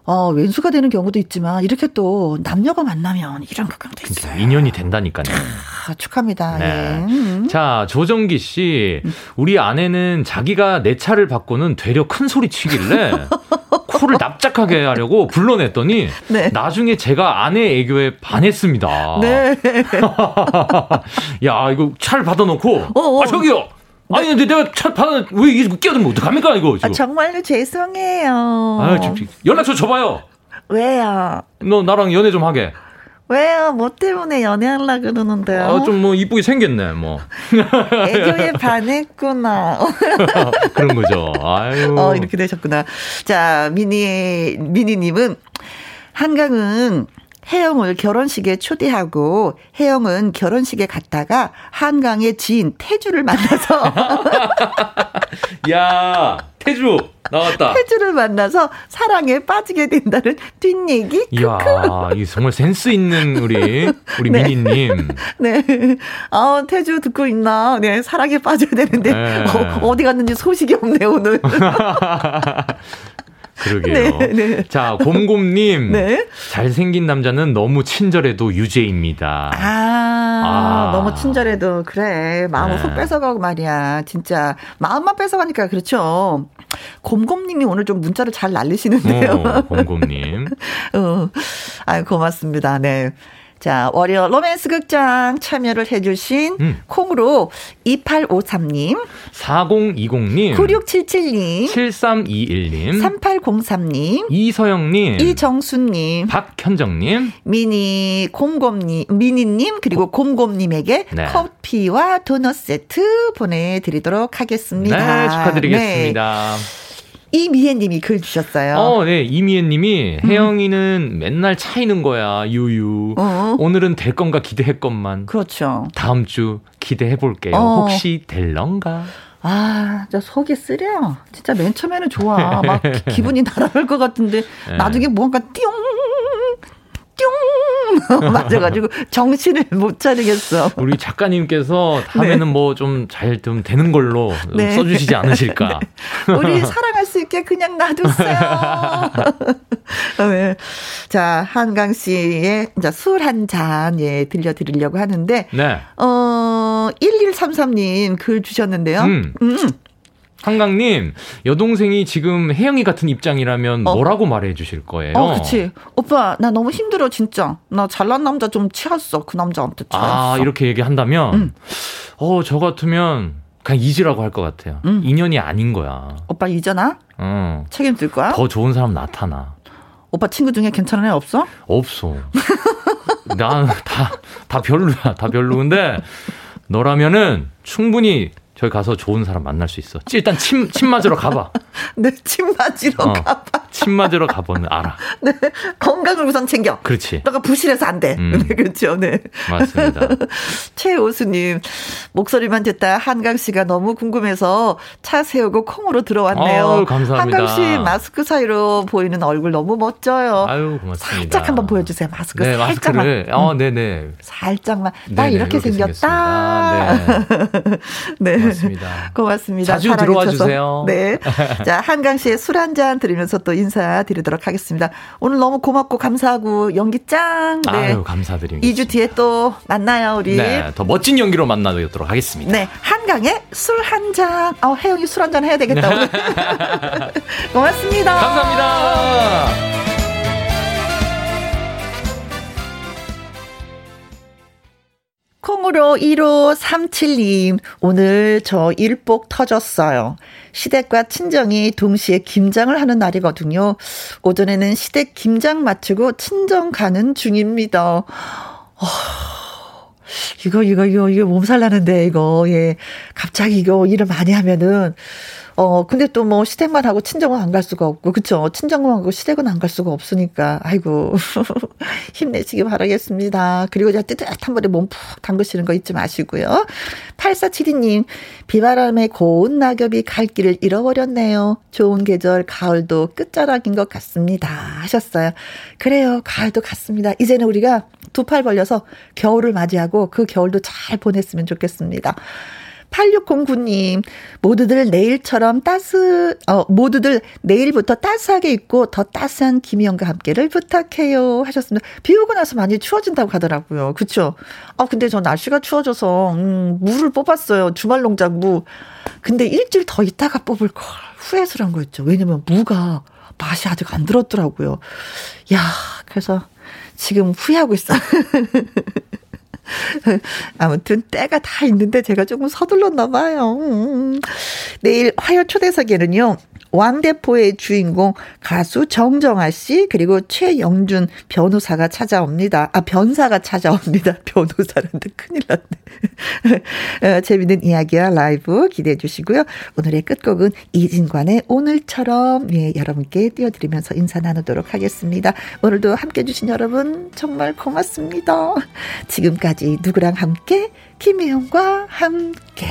어, 왼수가 되는 경우도 있지만 이렇게 또 남녀가 만나면 이런 극강도 있어요. 인연이 된다니까요. 아, 축하합니다. 네. 예. 음. 자, 조정기 씨. 우리 아내는 자기가 내 차를 바꾸는 되려 큰 소리 치길래 코를 납작하게 하려고 불러냈더니 네. 나중에 제가 아내 애교에 반했습니다. 네. 야, 이거 차를 받아놓고 어어. 어. 아, 저기요. 네. 아니 근데 내가 차 받아 왜 이게 끼어들면 어떡합니까 이거 지금. 아, 정말로 죄송해요. 아, 연락처 줘봐요. 왜요? 너 나랑 연애 좀 하게. 왜요? 뭐 때문에 연애하려 그러는데요? 아, 좀 뭐 이쁘게 생겼네, 뭐. 애교에 반했구나. 그런 거죠. 아유. 어, 이렇게 되셨구나. 자, 미니, 미니님은 한강은 혜영을 결혼식에 초대하고 혜영은 결혼식에 갔다가 한강의 지인 태주를 만나서 야 태주 나왔다. 태주를 만나서 사랑에 빠지게 된다는 뒷얘기. 이야, 이 정말 센스 있는 우리 우리 네. 미니님. 네. 아 태주 듣고 있나? 네, 사랑에 빠져야 되는데 네. 어, 어디 갔는지 소식이 없네 오늘. 그러게요. 네, 네. 자, 곰곰님. 네. 잘생긴 남자는 너무 친절해도 유죄입니다. 아, 아. 너무 친절해도, 그래. 마음을 네. 훅 뺏어가고 말이야. 진짜. 마음만 뺏어가니까, 그렇죠. 곰곰님이 오늘 좀 문자를 잘 날리시는데요. 어, 곰곰님. 어, 아유, 고맙습니다. 네. 자, 월요 로맨스 극장 참여를 해주신 음. 콩으로 2853님, 4020님, 9677님, 7321님, 3803님, 이서영님, 이정수님, 박현정님, 미니 곰곰님, 미니님, 그리고 고, 곰곰님에게 네. 커피와 도넛 세트 보내드리도록 하겠습니다. 네, 축하드리겠습니다. 네. 이미애님이 글 주셨어요. 어, 네. 이미애님이 음. 혜영이는 맨날 차이는 거야, 유유. 어. 오늘은 될 건가 기대했건만. 그렇죠. 다음 주 기대해 볼게요. 어. 혹시 될런가? 아, 저 속이 쓰려. 진짜 맨 처음에는 좋아. 막 기분이 날아갈 것 같은데 네. 나중에 뭔가 띠용 뿅 맞아가지고 정신을 못 차리겠어. 우리 작가님께서 다음에는 네. 뭐좀 잘좀 좀 되는 걸로 네. 써주시지 않으실까. 네. 우리 사랑할 수 있게 그냥 놔두세요. 네. 자 한강 씨의 술 한 잔 예 들려드리려고 하는데 네. 어 1133님 글 주셨는데요. 음. 음. 한강님, 여동생이 지금 혜영이 같은 입장이라면 어. 뭐라고 말해 주실 거예요? 어, 그치. 오빠, 나 너무 힘들어, 진짜. 나 잘난 남자 좀 치웠어, 그 남자한테. 치웠어. 아, 이렇게 얘기한다면, 음. 어, 저 같으면 그냥 잊으라고 할 것 같아요. 음. 인연이 아닌 거야. 오빠 잊어나? 어. 책임질 거야? 더 좋은 사람 나타나. 오빠 친구 중에 괜찮은 애 없어? 없어. 난 다, 다 별로야. 다 별로인데, 너라면은 충분히 저기 가서 좋은 사람 만날 수 있어. 일단 침, 침 맞으러 가봐. 네, 침 맞으러 어, 가봐. 침 맞으러 가보는 알아. 네, 건강을 우선 챙겨. 그렇지. 너가 부실해서 안 돼. 음. 네, 그렇죠. 네. 맞습니다. 최오수님, 목소리만 듣다 한강 씨가 너무 궁금해서 차 세우고 콩으로 들어왔네요. 아유, 감사합니다. 한강 씨 마스크 사이로 보이는 얼굴 너무 멋져요. 아유, 고맙습니다. 살짝 한번 보여주세요. 마스크 네, 살짝만. 마스크를. 어, 네네. 살짝만. 나 네네, 이렇게, 이렇게 생겼다. 네. 네. 고맙습니다. 고맙습니다. 자주 들어와 주세요. 네. 자, 한강 씨의 술 한잔 들으면서 또 인사드리도록 하겠습니다. 오늘 너무 고맙고 감사하고 연기 짱. 네. 아유, 감사드립니다. 2주 뒤에 또 만나요, 우리. 네. 더 멋진 연기로 만나도록 하겠습니다. 네. 한강의 술한 잔. 어, 혜영이 술 한 잔 해야 되겠다. 고맙습니다. 감사합니다. 콩으로 1537님, 오늘 저 일복 터졌어요. 시댁과 친정이 동시에 김장을 하는 날이거든요. 오전에는 시댁 김장 마치고 친정 가는 중입니다. 어, 이거, 이거, 이거, 이거 몸살 나는데, 이거, 예. 갑자기 이거 일을 많이 하면은, 어, 근데 또 뭐 시댁만 하고 친정은 안 갈 수가 없고, 그쵸? 친정만 하고 시댁은 안 갈 수가 없으니까, 아이고, 힘내시기 바라겠습니다. 그리고 이제 뜨뜻한 물에 몸 푹 담그시는 거 잊지 마시고요. 8472님, 비바람에 고운 낙엽이 갈 길을 잃어버렸네요. 좋은 계절, 가을도 끝자락인 것 같습니다. 하셨어요. 그래요, 가을도 갔습니다. 이제는 우리가 두 팔 벌려서 겨울을 맞이하고 그 겨울도 잘 보냈으면 좋겠습니다. 8609님, 모두들 내일처럼 따스, 어, 모두들 내일부터 따스하게 입고 더 따스한 김희영과 함께를 부탁해요. 하셨습니다. 비 오고 나서 많이 추워진다고 하더라고요. 그쵸? 아, 근데 저 날씨가 추워져서, 음, 무를 뽑았어요. 주말 농장 무. 근데 일주일 더 있다가 뽑을 걸 후회스러운 거 있죠. 왜냐면 무가 맛이 아직 안 들었더라고요. 야, 그래서 지금 후회하고 있어요. 아무튼 때가 다 있는데 제가 조금 서둘렀나 봐요. 음. 내일 화요 초대석에는요. 왕대포의 주인공 가수 정정아 씨 그리고 최영준 변호사가 찾아옵니다. 아 변사가 찾아옵니다. 변호사란데 큰일 났네. 어, 재밌는 이야기와 라이브 기대해 주시고요. 오늘의 끝곡은 이진관의 오늘처럼 예, 여러분께 띄워드리면서 인사 나누도록 하겠습니다. 오늘도 함께 해주신 여러분 정말 고맙습니다. 지금까지 누구랑 함께 김혜영과 함께